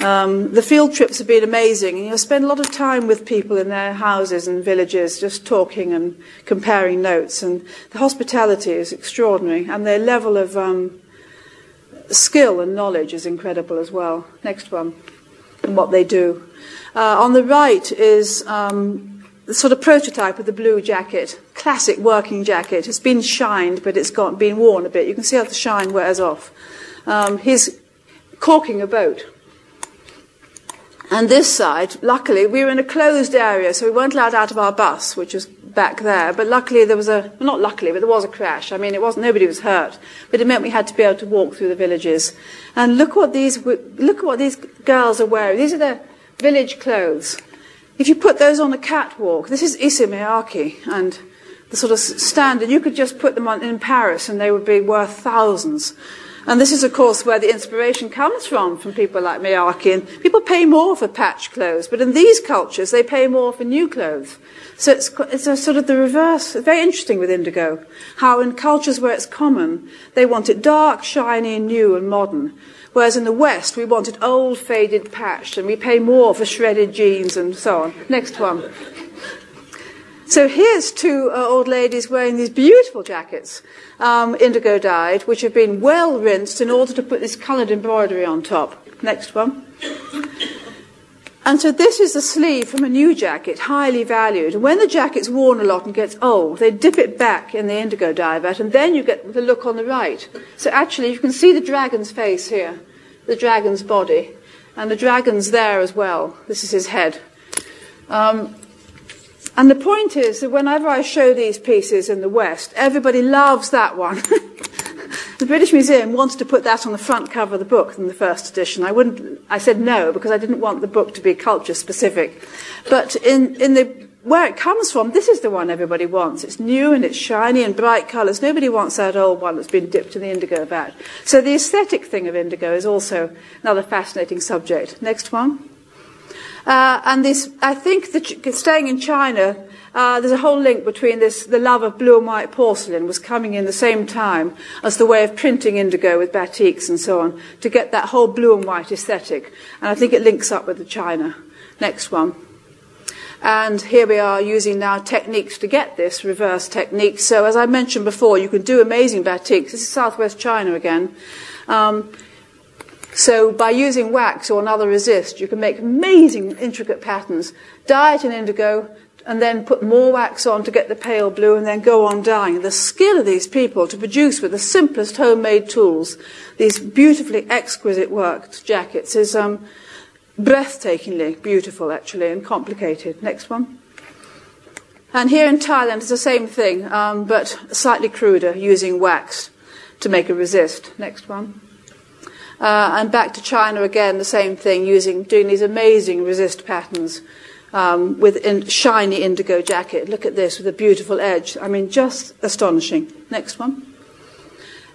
Um, the field trips have been amazing, you spend a lot of time with people in their houses and villages, just talking and comparing notes. And the hospitality is extraordinary, and their level of um, skill and knowledge is incredible as well. Next one, and what they do. Uh, on the right is um, the sort of prototype of the blue jacket, classic working jacket. It's been shined, but it's got been worn a bit. You can see how the shine wears off. Um, he's caulking a boat. And this side, luckily, we were in a closed area, so we weren't allowed out of our bus, which was back there. But luckily, there was a well, not luckily, but there was a crash. I mean, it wasn't nobody was hurt, but it meant we had to be able to walk through the villages. And look what these look at what these girls are wearing. These are their village clothes. If you put those on a catwalk, this is Issey and the sort of standard. You could just put them on in Paris, and they would be worth thousands. And this is, of course, where the inspiration comes from, from people like Miyake. And people pay more for patch clothes, but in these cultures, they pay more for new clothes. So it's, it's a sort of the reverse. Very interesting with indigo. How in cultures where it's common, they want it dark, shiny, new, and modern. Whereas in the West, we want it old, faded, patched, and we pay more for shredded jeans and so on. Next one. So here's two uh, old ladies wearing these beautiful jackets, um, indigo dyed, which have been well rinsed in order to put this coloured embroidery on top. Next one. And so this is the sleeve from a new jacket, highly valued. When the jacket's worn a lot and gets old, they dip it back in the indigo dye vat, and then you get the look on the right. So actually, you can see the dragon's face here, the dragon's body, and the dragon's there as well. This is his head. Um, and the point is that whenever I show these pieces in the West, everybody loves that one. the British Museum wanted to put that on the front cover of the book in the first edition. I wouldn't. I said no because I didn't want the book to be culture specific. But in, in the where it comes from, this is the one everybody wants. It's new and it's shiny and bright colours. Nobody wants that old one that's been dipped in the indigo vat. So the aesthetic thing of indigo is also another fascinating subject. Next one. Uh, and this, I think that staying in China, uh, there's a whole link between this, the love of blue and white porcelain was coming in the same time as the way of printing indigo with batiks and so on to get that whole blue and white aesthetic. And I think it links up with the China. Next one. And here we are using now techniques to get this reverse technique. So as I mentioned before, you can do amazing batiks. This is southwest China again. Um, so by using wax or another resist, you can make amazing intricate patterns. Dye it in indigo, and then put more wax on to get the pale blue, and then go on dyeing. The skill of these people to produce with the simplest homemade tools these beautifully exquisite worked jackets is um, breathtakingly beautiful, actually, and complicated. Next one. And here in Thailand, it's the same thing, um, but slightly cruder, using wax to make a resist. Next one. Uh, and back to China again, the same thing, using doing these amazing resist patterns um, with in, shiny indigo jacket. Look at this with a beautiful edge. I mean, just astonishing. Next one.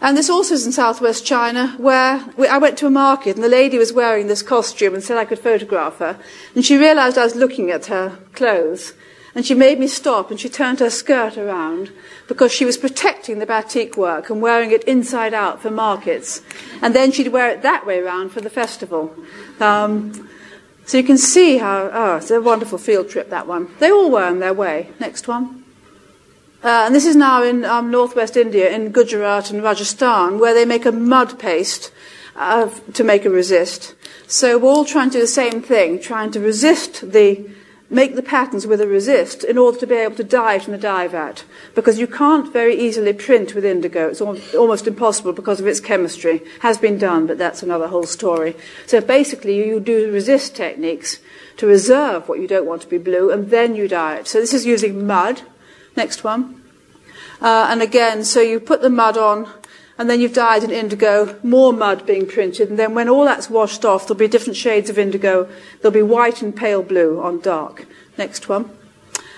And this also is in southwest China, where we, I went to a market and the lady was wearing this costume and said I could photograph her. And she realized I was looking at her clothes. And she made me stop and she turned her skirt around because she was protecting the batik work and wearing it inside out for markets. And then she'd wear it that way around for the festival. Um, so you can see how, oh, it's a wonderful field trip, that one. They all were on their way. Next one. Uh, and this is now in um, northwest India, in Gujarat and Rajasthan, where they make a mud paste uh, to make a resist. So we're all trying to do the same thing, trying to resist the make the patterns with a resist in order to be able to dye from the dye vat. Because you can't very easily print with indigo. It's almost impossible because of its chemistry. Has been done, but that's another whole story. So basically, you do resist techniques to reserve what you don't want to be blue, and then you dye it. So this is using mud. Next one. Uh, and again, so you put the mud on, and then you've dyed in indigo, more mud being printed, and then when all that's washed off, there'll be different shades of indigo. There'll be white and pale blue on dark. Next one.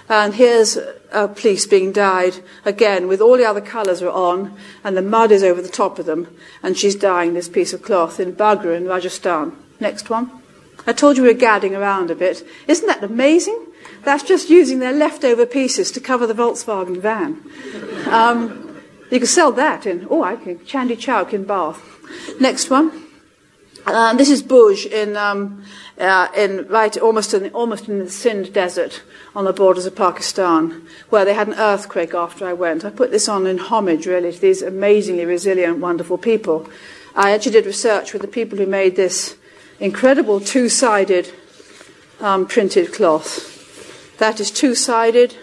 And here's a police being dyed again with all the other colours are on, and the mud is over the top of them, and she's dyeing this piece of cloth in Bagru in Rajasthan. Next one. I told you we were gadding around a bit. Isn't that amazing? That's just using their leftover pieces to cover the Volkswagen van. Um, you can sell that in, oh, I can, Chandni Chowk in Bath. Next one. Uh, this is Bhuj in, um, uh, in right almost in almost in the Sindh desert on the borders of Pakistan, where they had an earthquake after I went. I put this on in homage, really, to these amazingly resilient, wonderful people. I actually did research with the people who made this incredible two-sided um, printed cloth. That is two-sided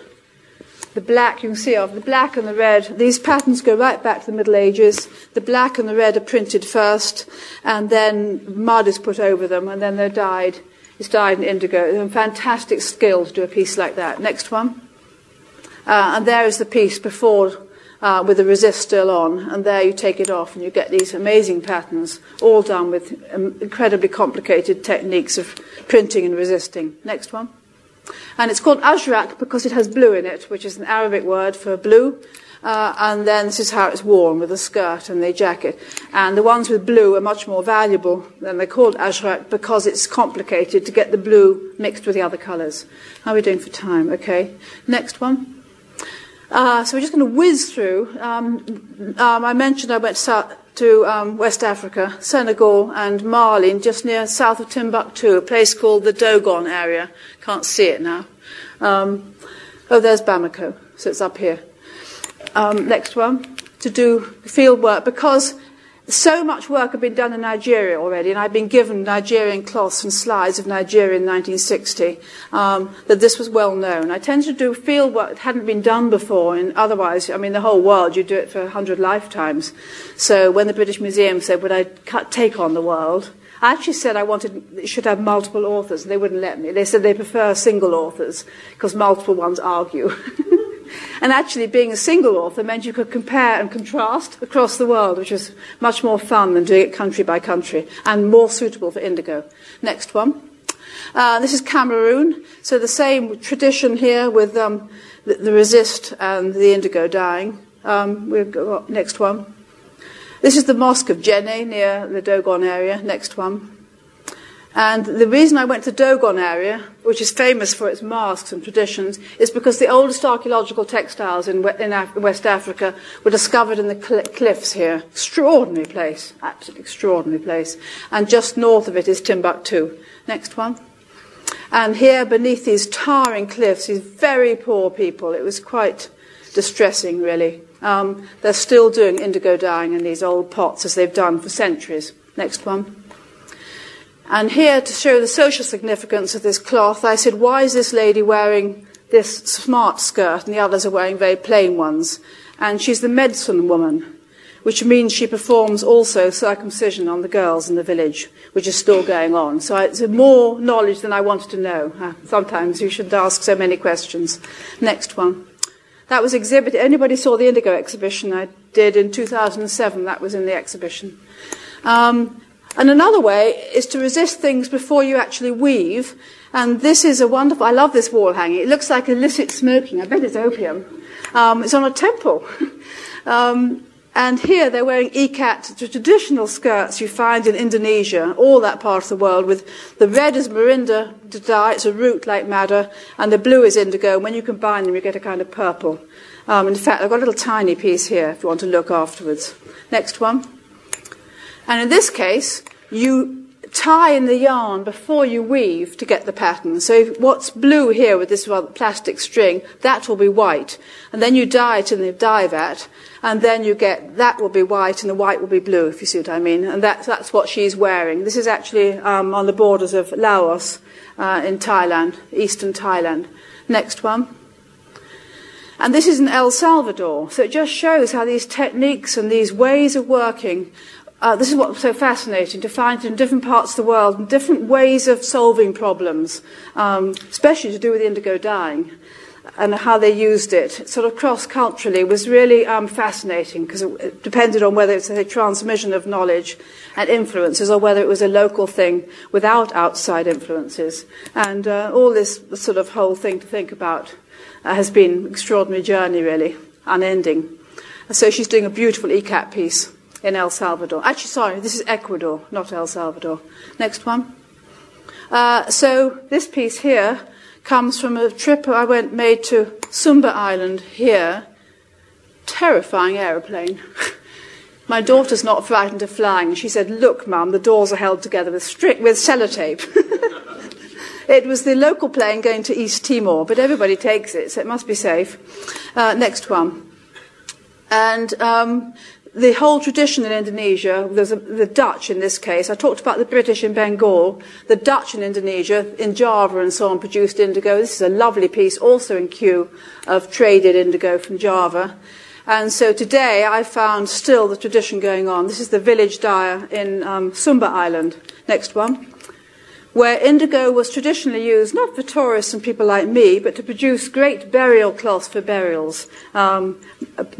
the black, you can see of the black and the red, these patterns go right back to the Middle Ages. The black and the red are printed first, and then mud is put over them, and then they're dyed. It's dyed in indigo. Fantastic skill to do a piece like that. Next one. Uh, and there is the piece before uh, with the resist still on, and there you take it off, and you get these amazing patterns, all done with um, incredibly complicated techniques of printing and resisting. Next one. And it's called Azrak because it has blue in it, which is an Arabic word for blue. Uh, and then this is how it's worn with the skirt and the jacket. And the ones with blue are much more valuable, than they're called Azrak because it's complicated to get the blue mixed with the other colours. How are we doing for time? Okay. Next one. Uh, so we're just going to whiz through. Um, um, I mentioned I went south, to um, West Africa, Senegal, and Mali, just near south of Timbuktu, a place called the Dogon area. Can't see it now. Um, oh, there's Bamako, so it's up here. Um, next one, to do field work because so much work had been done in Nigeria already, and I'd been given Nigerian cloths and slides of Nigeria in 1960, um, that this was well known. I tended to do field work that hadn't been done before, and otherwise, I mean, the whole world, you do it for 100 lifetimes. So when the British Museum said, would I take on the world, I actually said I wanted it should have multiple authors, and they wouldn't let me. They said they prefer single authors, because multiple ones argue. And actually, being a single author meant you could compare and contrast across the world, which was much more fun than doing it country by country and more suitable for indigo. Next one. Uh, this is Cameroon. So the same tradition here with um, the, the, resist and the indigo dyeing. Um, we've got next one. This is the Mosque of Djenné near the Dogon area. Next one. And the reason I went to Dogon area, which is famous for its masks and traditions, is because the oldest archaeological textiles in, West Africa were discovered in the cl- cliffs here. Extraordinary place, absolutely extraordinary place. And just north of it is Timbuktu. Next one. And here beneath these towering cliffs, these very poor people, it was quite distressing, really. Um, they're still doing indigo dyeing in these old pots as they've done for centuries. Next one. And here, to show the social significance of this cloth, I said, why is this lady wearing this smart skirt and the others are wearing very plain ones? And she's the medicine woman, which means she performs also circumcision on the girls in the village, which is still going on. So it's more knowledge than I wanted to know. Uh, sometimes you shouldn't ask so many questions. Next one. That was exhibited. Anybody saw the Indigo exhibition I did in 2007? That was in the exhibition. Um, and another way is to resist things before you actually weave. And this is a wonderful, I love this wall hanging. It looks like illicit smoking. I bet it's opium. Um, it's on a temple. um, and here they're wearing ikat, the traditional skirts you find in Indonesia, all that part of the world, with the red is morinda dye, it's a root like madder, and the blue is indigo. And when you combine them, you get a kind of purple. Um, in fact, I've got a little tiny piece here if you want to look afterwards. Next one. And in this case, you tie in the yarn before you weave to get the pattern. So what's blue here with this plastic string, that will be white. And then you dye it in the dye vat, and then you get, that will be white and the white will be blue, if you see what I mean. And that's, that's what she's wearing. This is actually um, on the borders of Laos uh, in Thailand, eastern Thailand. Next one. And this is in El Salvador. So it just shows how these techniques and these ways of working uh, this is what's so fascinating to find in different parts of the world different ways of solving problems, um, especially to do with indigo dyeing and how they used it, sort of cross culturally, was really um, fascinating because it depended on whether it's a transmission of knowledge and influences or whether it was a local thing without outside influences. And uh, all this sort of whole thing to think about uh, has been an extraordinary journey, really, unending. So she's doing a beautiful ikat piece in El Salvador. Actually, sorry, this is Ecuador, not El Salvador. Next one. Uh, so this piece here comes from a trip I went made to Sumba Island here. Terrifying aeroplane. My daughter's not frightened of flying. She said, "Look, Mum, the doors are held together with strict with sellotape." it was the local plane going to East Timor, but everybody takes it, so it must be safe. Uh, next one. And um, the whole tradition in Indonesia, there's a, the Dutch in this case, I talked about the British in Bengal, the Dutch in Indonesia, in Java and so on, produced indigo. This is a lovely piece, also in Kew, of traded indigo from Java. And so today I found still the tradition going on. This is the village dyer in um, Sumba Island. Next one where indigo was traditionally used not for tourists and people like me, but to produce great burial cloths for burials, um,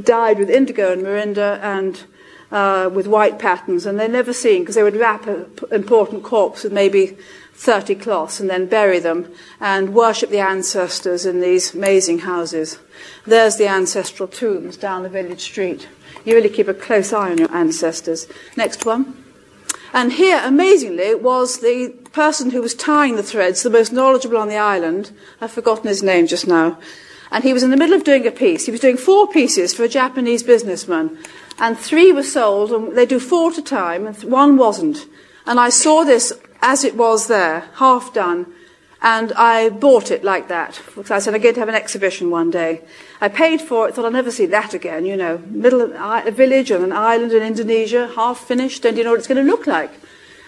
dyed with indigo and morinda and uh, with white patterns. And they're never seen because they would wrap an important corpse with maybe 30 cloths and then bury them and worship the ancestors in these amazing houses. There's the ancestral tombs down the village street. You really keep a close eye on your ancestors. Next one. And here, amazingly, was the person who was tying the threads, the most knowledgeable on the island. I've forgotten his name just now. And he was in the middle of doing a piece. He was doing four pieces for a Japanese businessman. And three were sold, and they do four at a time, and one wasn't. And I saw this as it was there, half done. And I bought it like that. Because I said, I'm going to have an exhibition one day. I paid for it, thought I'll never see that again, you know. Middle of a village on an island in Indonesia, half finished, don't you know what it's going to look like?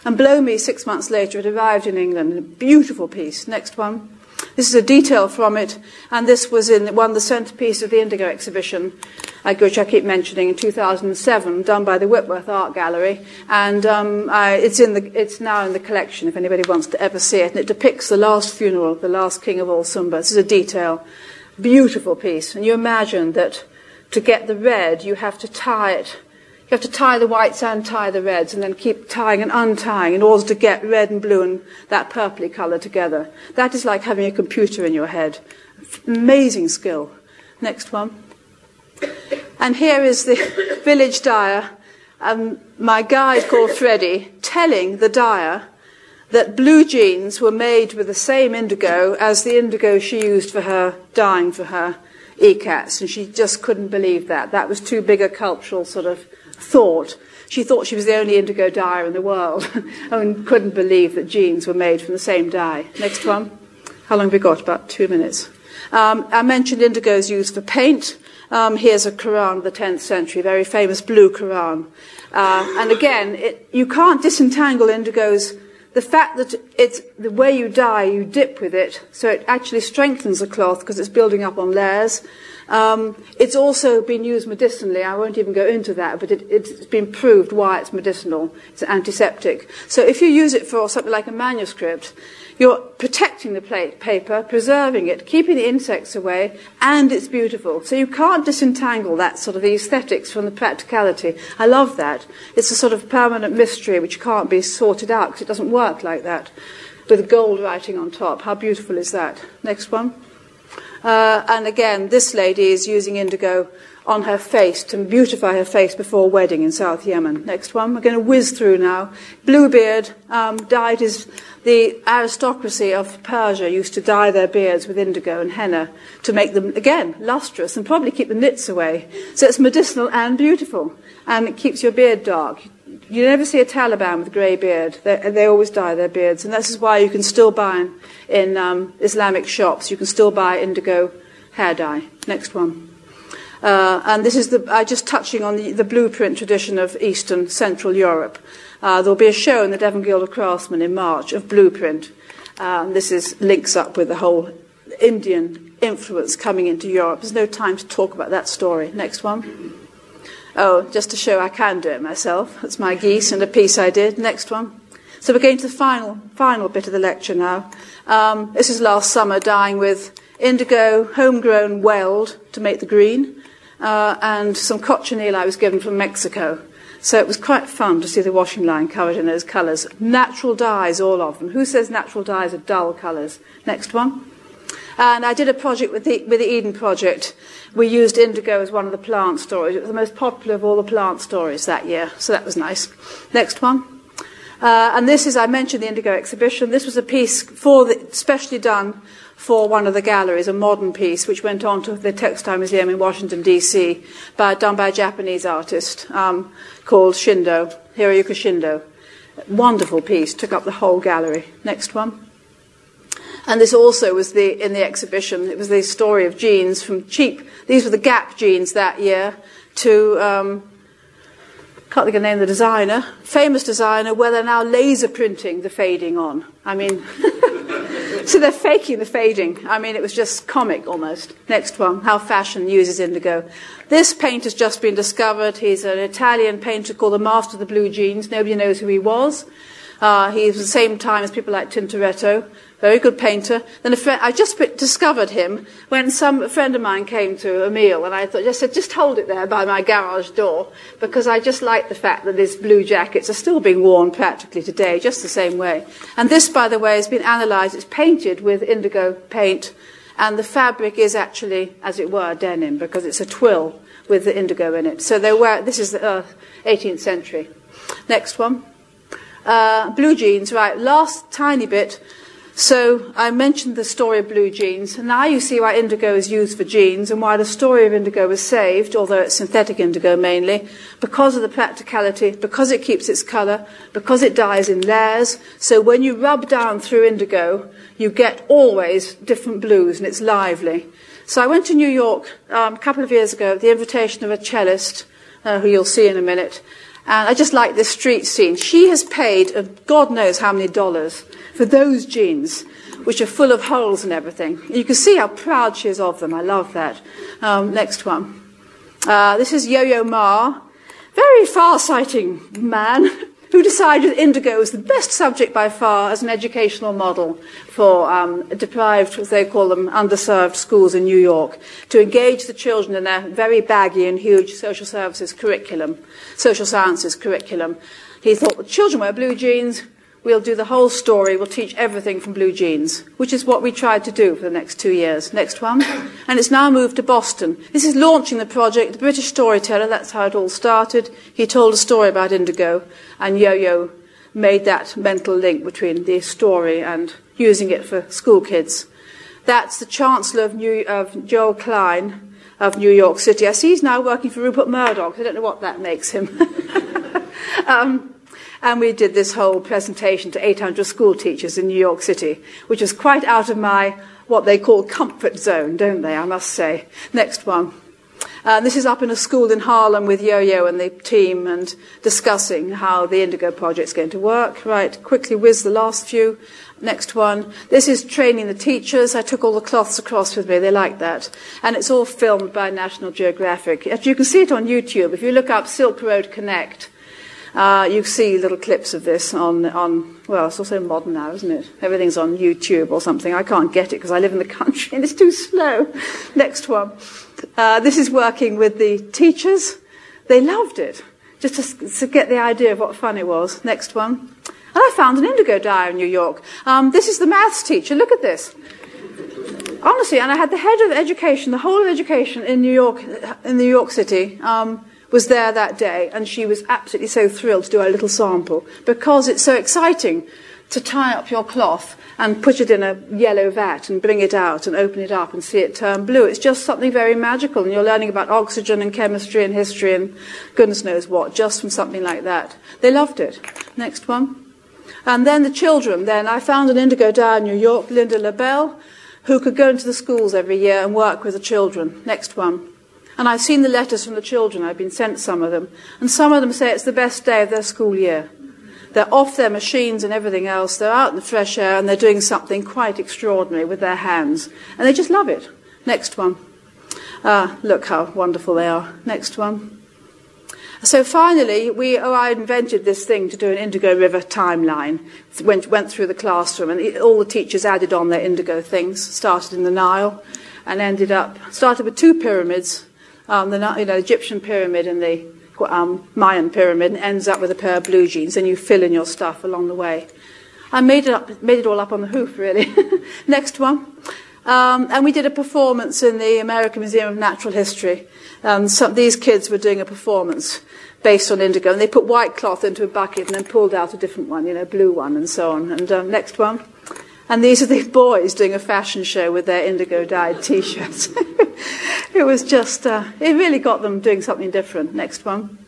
And blow me, six months later, it arrived in England. A beautiful piece. Next one. This is a detail from it, and this was in one the centrepiece of the Indigo exhibition, which I keep mentioning in 2007, done by the Whitworth Art Gallery, and um, I, it's in the it's now in the collection if anybody wants to ever see it, and it depicts the last funeral of the last king of all Sumba. This is a detail, beautiful piece, and you imagine that to get the red, you have to tie it you have to tie the whites and tie the reds and then keep tying and untying in order to get red and blue and that purpley colour together. That is like having a computer in your head. Amazing skill. Next one. And here is the village dyer, um, my guide called Freddie, telling the dyer that blue jeans were made with the same indigo as the indigo she used for her dyeing for her ikats, and she just couldn't believe that. That was too big a cultural sort of thought. She thought she was the only indigo dyer in the world and couldn't believe that jeans were made from the same dye. Next one. How long have we got? About two minutes. Um, I mentioned indigo's used for paint. Um, here's a Quran of the 10th century, very famous blue Quran. Uh, and again, it, you can't disentangle indigo's the fact that it's the way you dye, you dip with it, so it actually strengthens the cloth because it's building up on layers. Um, it's also been used medicinally. I won't even go into that, but it, it's been proved why it's medicinal. It's an antiseptic. So if you use it for something like a manuscript, you're protecting the plate, paper, preserving it, keeping the insects away, and it's beautiful. So you can't disentangle that sort of the aesthetics from the practicality. I love that. It's a sort of permanent mystery which can't be sorted out because it doesn't work like that. With gold writing on top. How beautiful is that? Next one. Uh, and again, this lady is using indigo on her face to beautify her face before wedding in South Yemen. Next one. We're going to whiz through now. Bluebeard um, dyed his. The aristocracy of Persia used to dye their beards with indigo and henna to make them, again, lustrous and probably keep the nits away. So it's medicinal and beautiful. And it keeps your beard dark. You never see a Taliban with a grey beard. They, they, always dye their beards. And this is why you can still buy in, in um, Islamic shops, you can still buy indigo hair dye. Next one. Uh, and this is the, uh, just touching on the, the, blueprint tradition of Eastern Central Europe. Uh, there'll be a show in the Devon Guild of Craftsmen in March of blueprint. Uh, this is, links up with the whole Indian influence coming into Europe. There's no time to talk about that story. Next one. Oh, just to show I can do it myself. That's my geese and a piece I did. Next one. So we're going to the final, final bit of the lecture now. Um, this is last summer, dyeing with indigo, homegrown weld to make the green, uh, and some cochineal I was given from Mexico. So it was quite fun to see the washing line covered in those colours. Natural dyes, all of them. Who says natural dyes are dull colours? Next one. And I did a project with the, with the Eden Project. We used indigo as one of the plant stories. It was the most popular of all the plant stories that year, so that was nice. Next one. Uh, and this is, I mentioned the Indigo exhibition. This was a piece for the, specially done for one of the galleries, a modern piece, which went on to the Textile Museum in Washington, D.C., by, done by a Japanese artist um, called Shindo, Hiroyuki Shindo. Wonderful piece, took up the whole gallery. Next one. And this also was the, in the exhibition. It was the story of jeans from cheap. These were the Gap jeans that year to um, can't think of the name of the designer, famous designer, where they're now laser printing the fading on. I mean, so they're faking the fading. I mean, it was just comic almost. Next one, how fashion uses indigo. This paint has just been discovered. He's an Italian painter called the Master of the Blue Jeans. Nobody knows who he was. Uh, he was the same time as people like Tintoretto very good painter. Then a friend, I just discovered him when some friend of mine came to a meal, and I thought, just said, just hold it there by my garage door, because I just like the fact that these blue jackets are still being worn practically today, just the same way. And this, by the way, has been analysed. It's painted with indigo paint, and the fabric is actually, as it were, denim, because it's a twill with the indigo in it. So they were. This is the uh, 18th century. Next one. Uh, blue jeans, right. Last tiny bit. So I mentioned the story of blue jeans, now you see why indigo is used for jeans and why the story of indigo was saved, although it's synthetic indigo mainly, because of the practicality, because it keeps its colour, because it dyes in layers. So when you rub down through indigo, you get always different blues, and it's lively. So I went to New York um, a couple of years ago at the invitation of a cellist, uh, who you'll see in a minute, and I just like this street scene. She has paid God knows how many dollars for those jeans, which are full of holes and everything. You can see how proud she is of them. I love that. Um, next one. Uh, this is Yo Yo Ma, very far sighting man who decided indigo was the best subject by far as an educational model for um, deprived, as they call them, underserved schools in New York, to engage the children in their very baggy and huge social services curriculum, social sciences curriculum. He thought the children wear blue jeans, We'll do the whole story. We'll teach everything from blue jeans, which is what we tried to do for the next two years. Next one. And it's now moved to Boston. This is launching the project. The British storyteller, that's how it all started. He told a story about indigo and Yo-Yo made that mental link between the story and using it for school kids. That's the Chancellor of, New, of Joel Klein of New York City. I see he's now working for Rupert Murdoch. I don't know what that makes him. um, and we did this whole presentation to 800 school teachers in New York City, which was quite out of my what they call comfort zone, don't they? I must say. Next one. Uh, this is up in a school in Harlem with Yo-Yo and the team and discussing how the Indigo project is going to work. Right, quickly whiz the last few. Next one. This is training the teachers. I took all the cloths across with me. They like that. And it's all filmed by National Geographic. You can see it on YouTube. If you look up Silk Road Connect, uh, you see little clips of this on, on, well, it's also modern now, isn't it? Everything's on YouTube or something. I can't get it because I live in the country and it's too slow. Next one. Uh, this is working with the teachers. They loved it, just to, to, get the idea of what fun it was. Next one. And I found an indigo dye in New York. Um, this is the maths teacher. Look at this. Honestly, and I had the head of education, the whole of education in New York, in New York City. Um, was there that day, and she was absolutely so thrilled to do a little sample because it's so exciting to tie up your cloth and put it in a yellow vat and bring it out and open it up and see it turn blue. It's just something very magical, and you're learning about oxygen and chemistry and history and goodness knows what just from something like that. They loved it. Next one. And then the children. Then I found an indigo dye in New York, Linda LaBelle, who could go into the schools every year and work with the children. Next one. And I've seen the letters from the children, I've been sent some of them, and some of them say it's the best day of their school year. They're off their machines and everything else, they're out in the fresh air, and they're doing something quite extraordinary with their hands. And they just love it. Next one. Ah, look how wonderful they are. Next one. So finally, we, oh, I invented this thing to do an Indigo River timeline. Went, went through the classroom, and all the teachers added on their Indigo things. Started in the Nile, and ended up started with two pyramids, um, the you know, Egyptian pyramid and the um, Mayan pyramid and ends up with a pair of blue jeans, and you fill in your stuff along the way. I made it, up, made it all up on the hoof, really. Next one. Um, and we did a performance in the American Museum of Natural History. Um, some, these kids were doing a performance based on indigo, and they put white cloth into a bucket and then pulled out a different one, you know, blue one, and so on. And um, next one. And these are the boys doing a fashion show with their indigo dyed t shirts. it was just, uh, it really got them doing something different. Next one.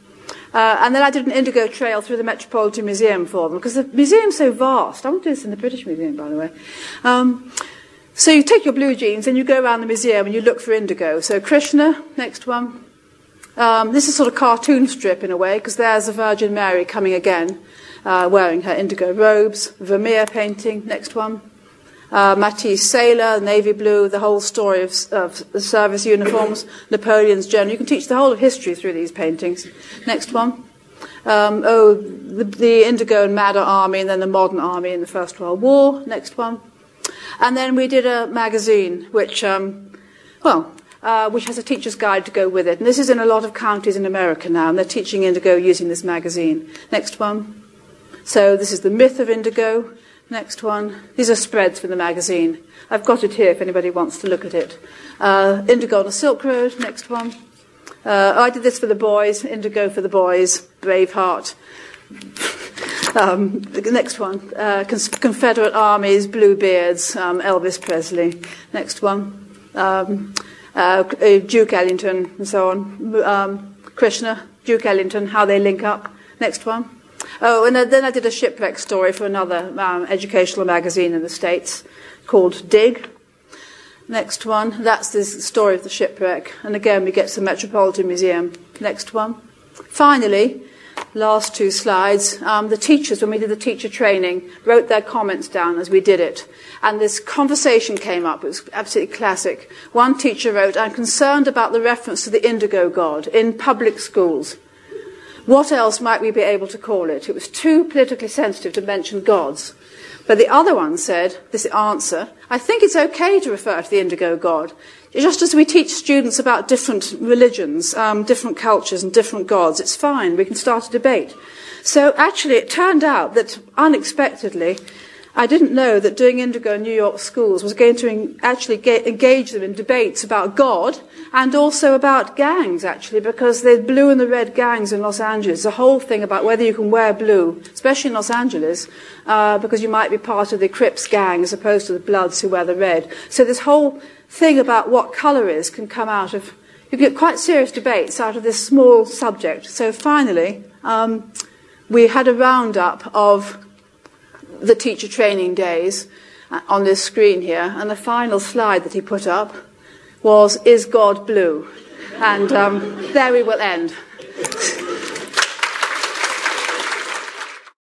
Uh, and then I did an indigo trail through the Metropolitan Museum for them because the museum's so vast. I want to do this in the British Museum, by the way. Um, so you take your blue jeans and you go around the museum and you look for indigo. So Krishna, next one. Um, this is sort of cartoon strip in a way because there's the Virgin Mary coming again, uh, wearing her indigo robes. Vermeer painting, next one uh, Matisse sailor, navy blue, the whole story of, of the service uniforms, Napoleon's journey. You can teach the whole of history through these paintings. Next one. Um, oh, the, the, Indigo and Madder Army, and then the modern army in the First World War. Next one. And then we did a magazine, which, um, well, uh, which has a teacher's guide to go with it. And this is in a lot of counties in America now, and they're teaching indigo using this magazine. Next one. So this is the myth of indigo. Next one. These are spreads from the magazine. I've got it here if anybody wants to look at it. Uh, Indigo on the Silk Road. Next one. Uh, I did this for the boys. Indigo for the boys. Braveheart. um, next one. Uh, Confederate armies. Bluebeards. Um, Elvis Presley. Next one. Um, uh, Duke Ellington and so on. Um, Krishna. Duke Ellington. How they link up. Next one. Oh, and then I did a shipwreck story for another um, educational magazine in the States called Dig. Next one, that's the story of the shipwreck. And again, we get to the Metropolitan Museum. Next one. Finally, last two slides, um, the teachers, when we did the teacher training, wrote their comments down as we did it. And this conversation came up. It was absolutely classic. One teacher wrote, I'm concerned about the reference to the indigo god in public schools. What else might we be able to call it? It was too politically sensitive to mention gods. But the other one said, this answer, I think it's okay to refer to the indigo god. Just as we teach students about different religions, um, different cultures, and different gods, it's fine. We can start a debate. So actually, it turned out that unexpectedly, I didn't know that doing indigo in New York schools was going to actually engage them in debates about God and also about gangs, actually, because the blue and the red gangs in Los Angeles, the whole thing about whether you can wear blue, especially in Los Angeles, uh, because you might be part of the Crips gang as opposed to the Bloods who wear the red. So this whole thing about what colour is can come out of, you get quite serious debates out of this small subject. So finally, um, we had a roundup of the teacher training days uh, on this screen here, and the final slide that he put up was Is God Blue? And um, there we will end.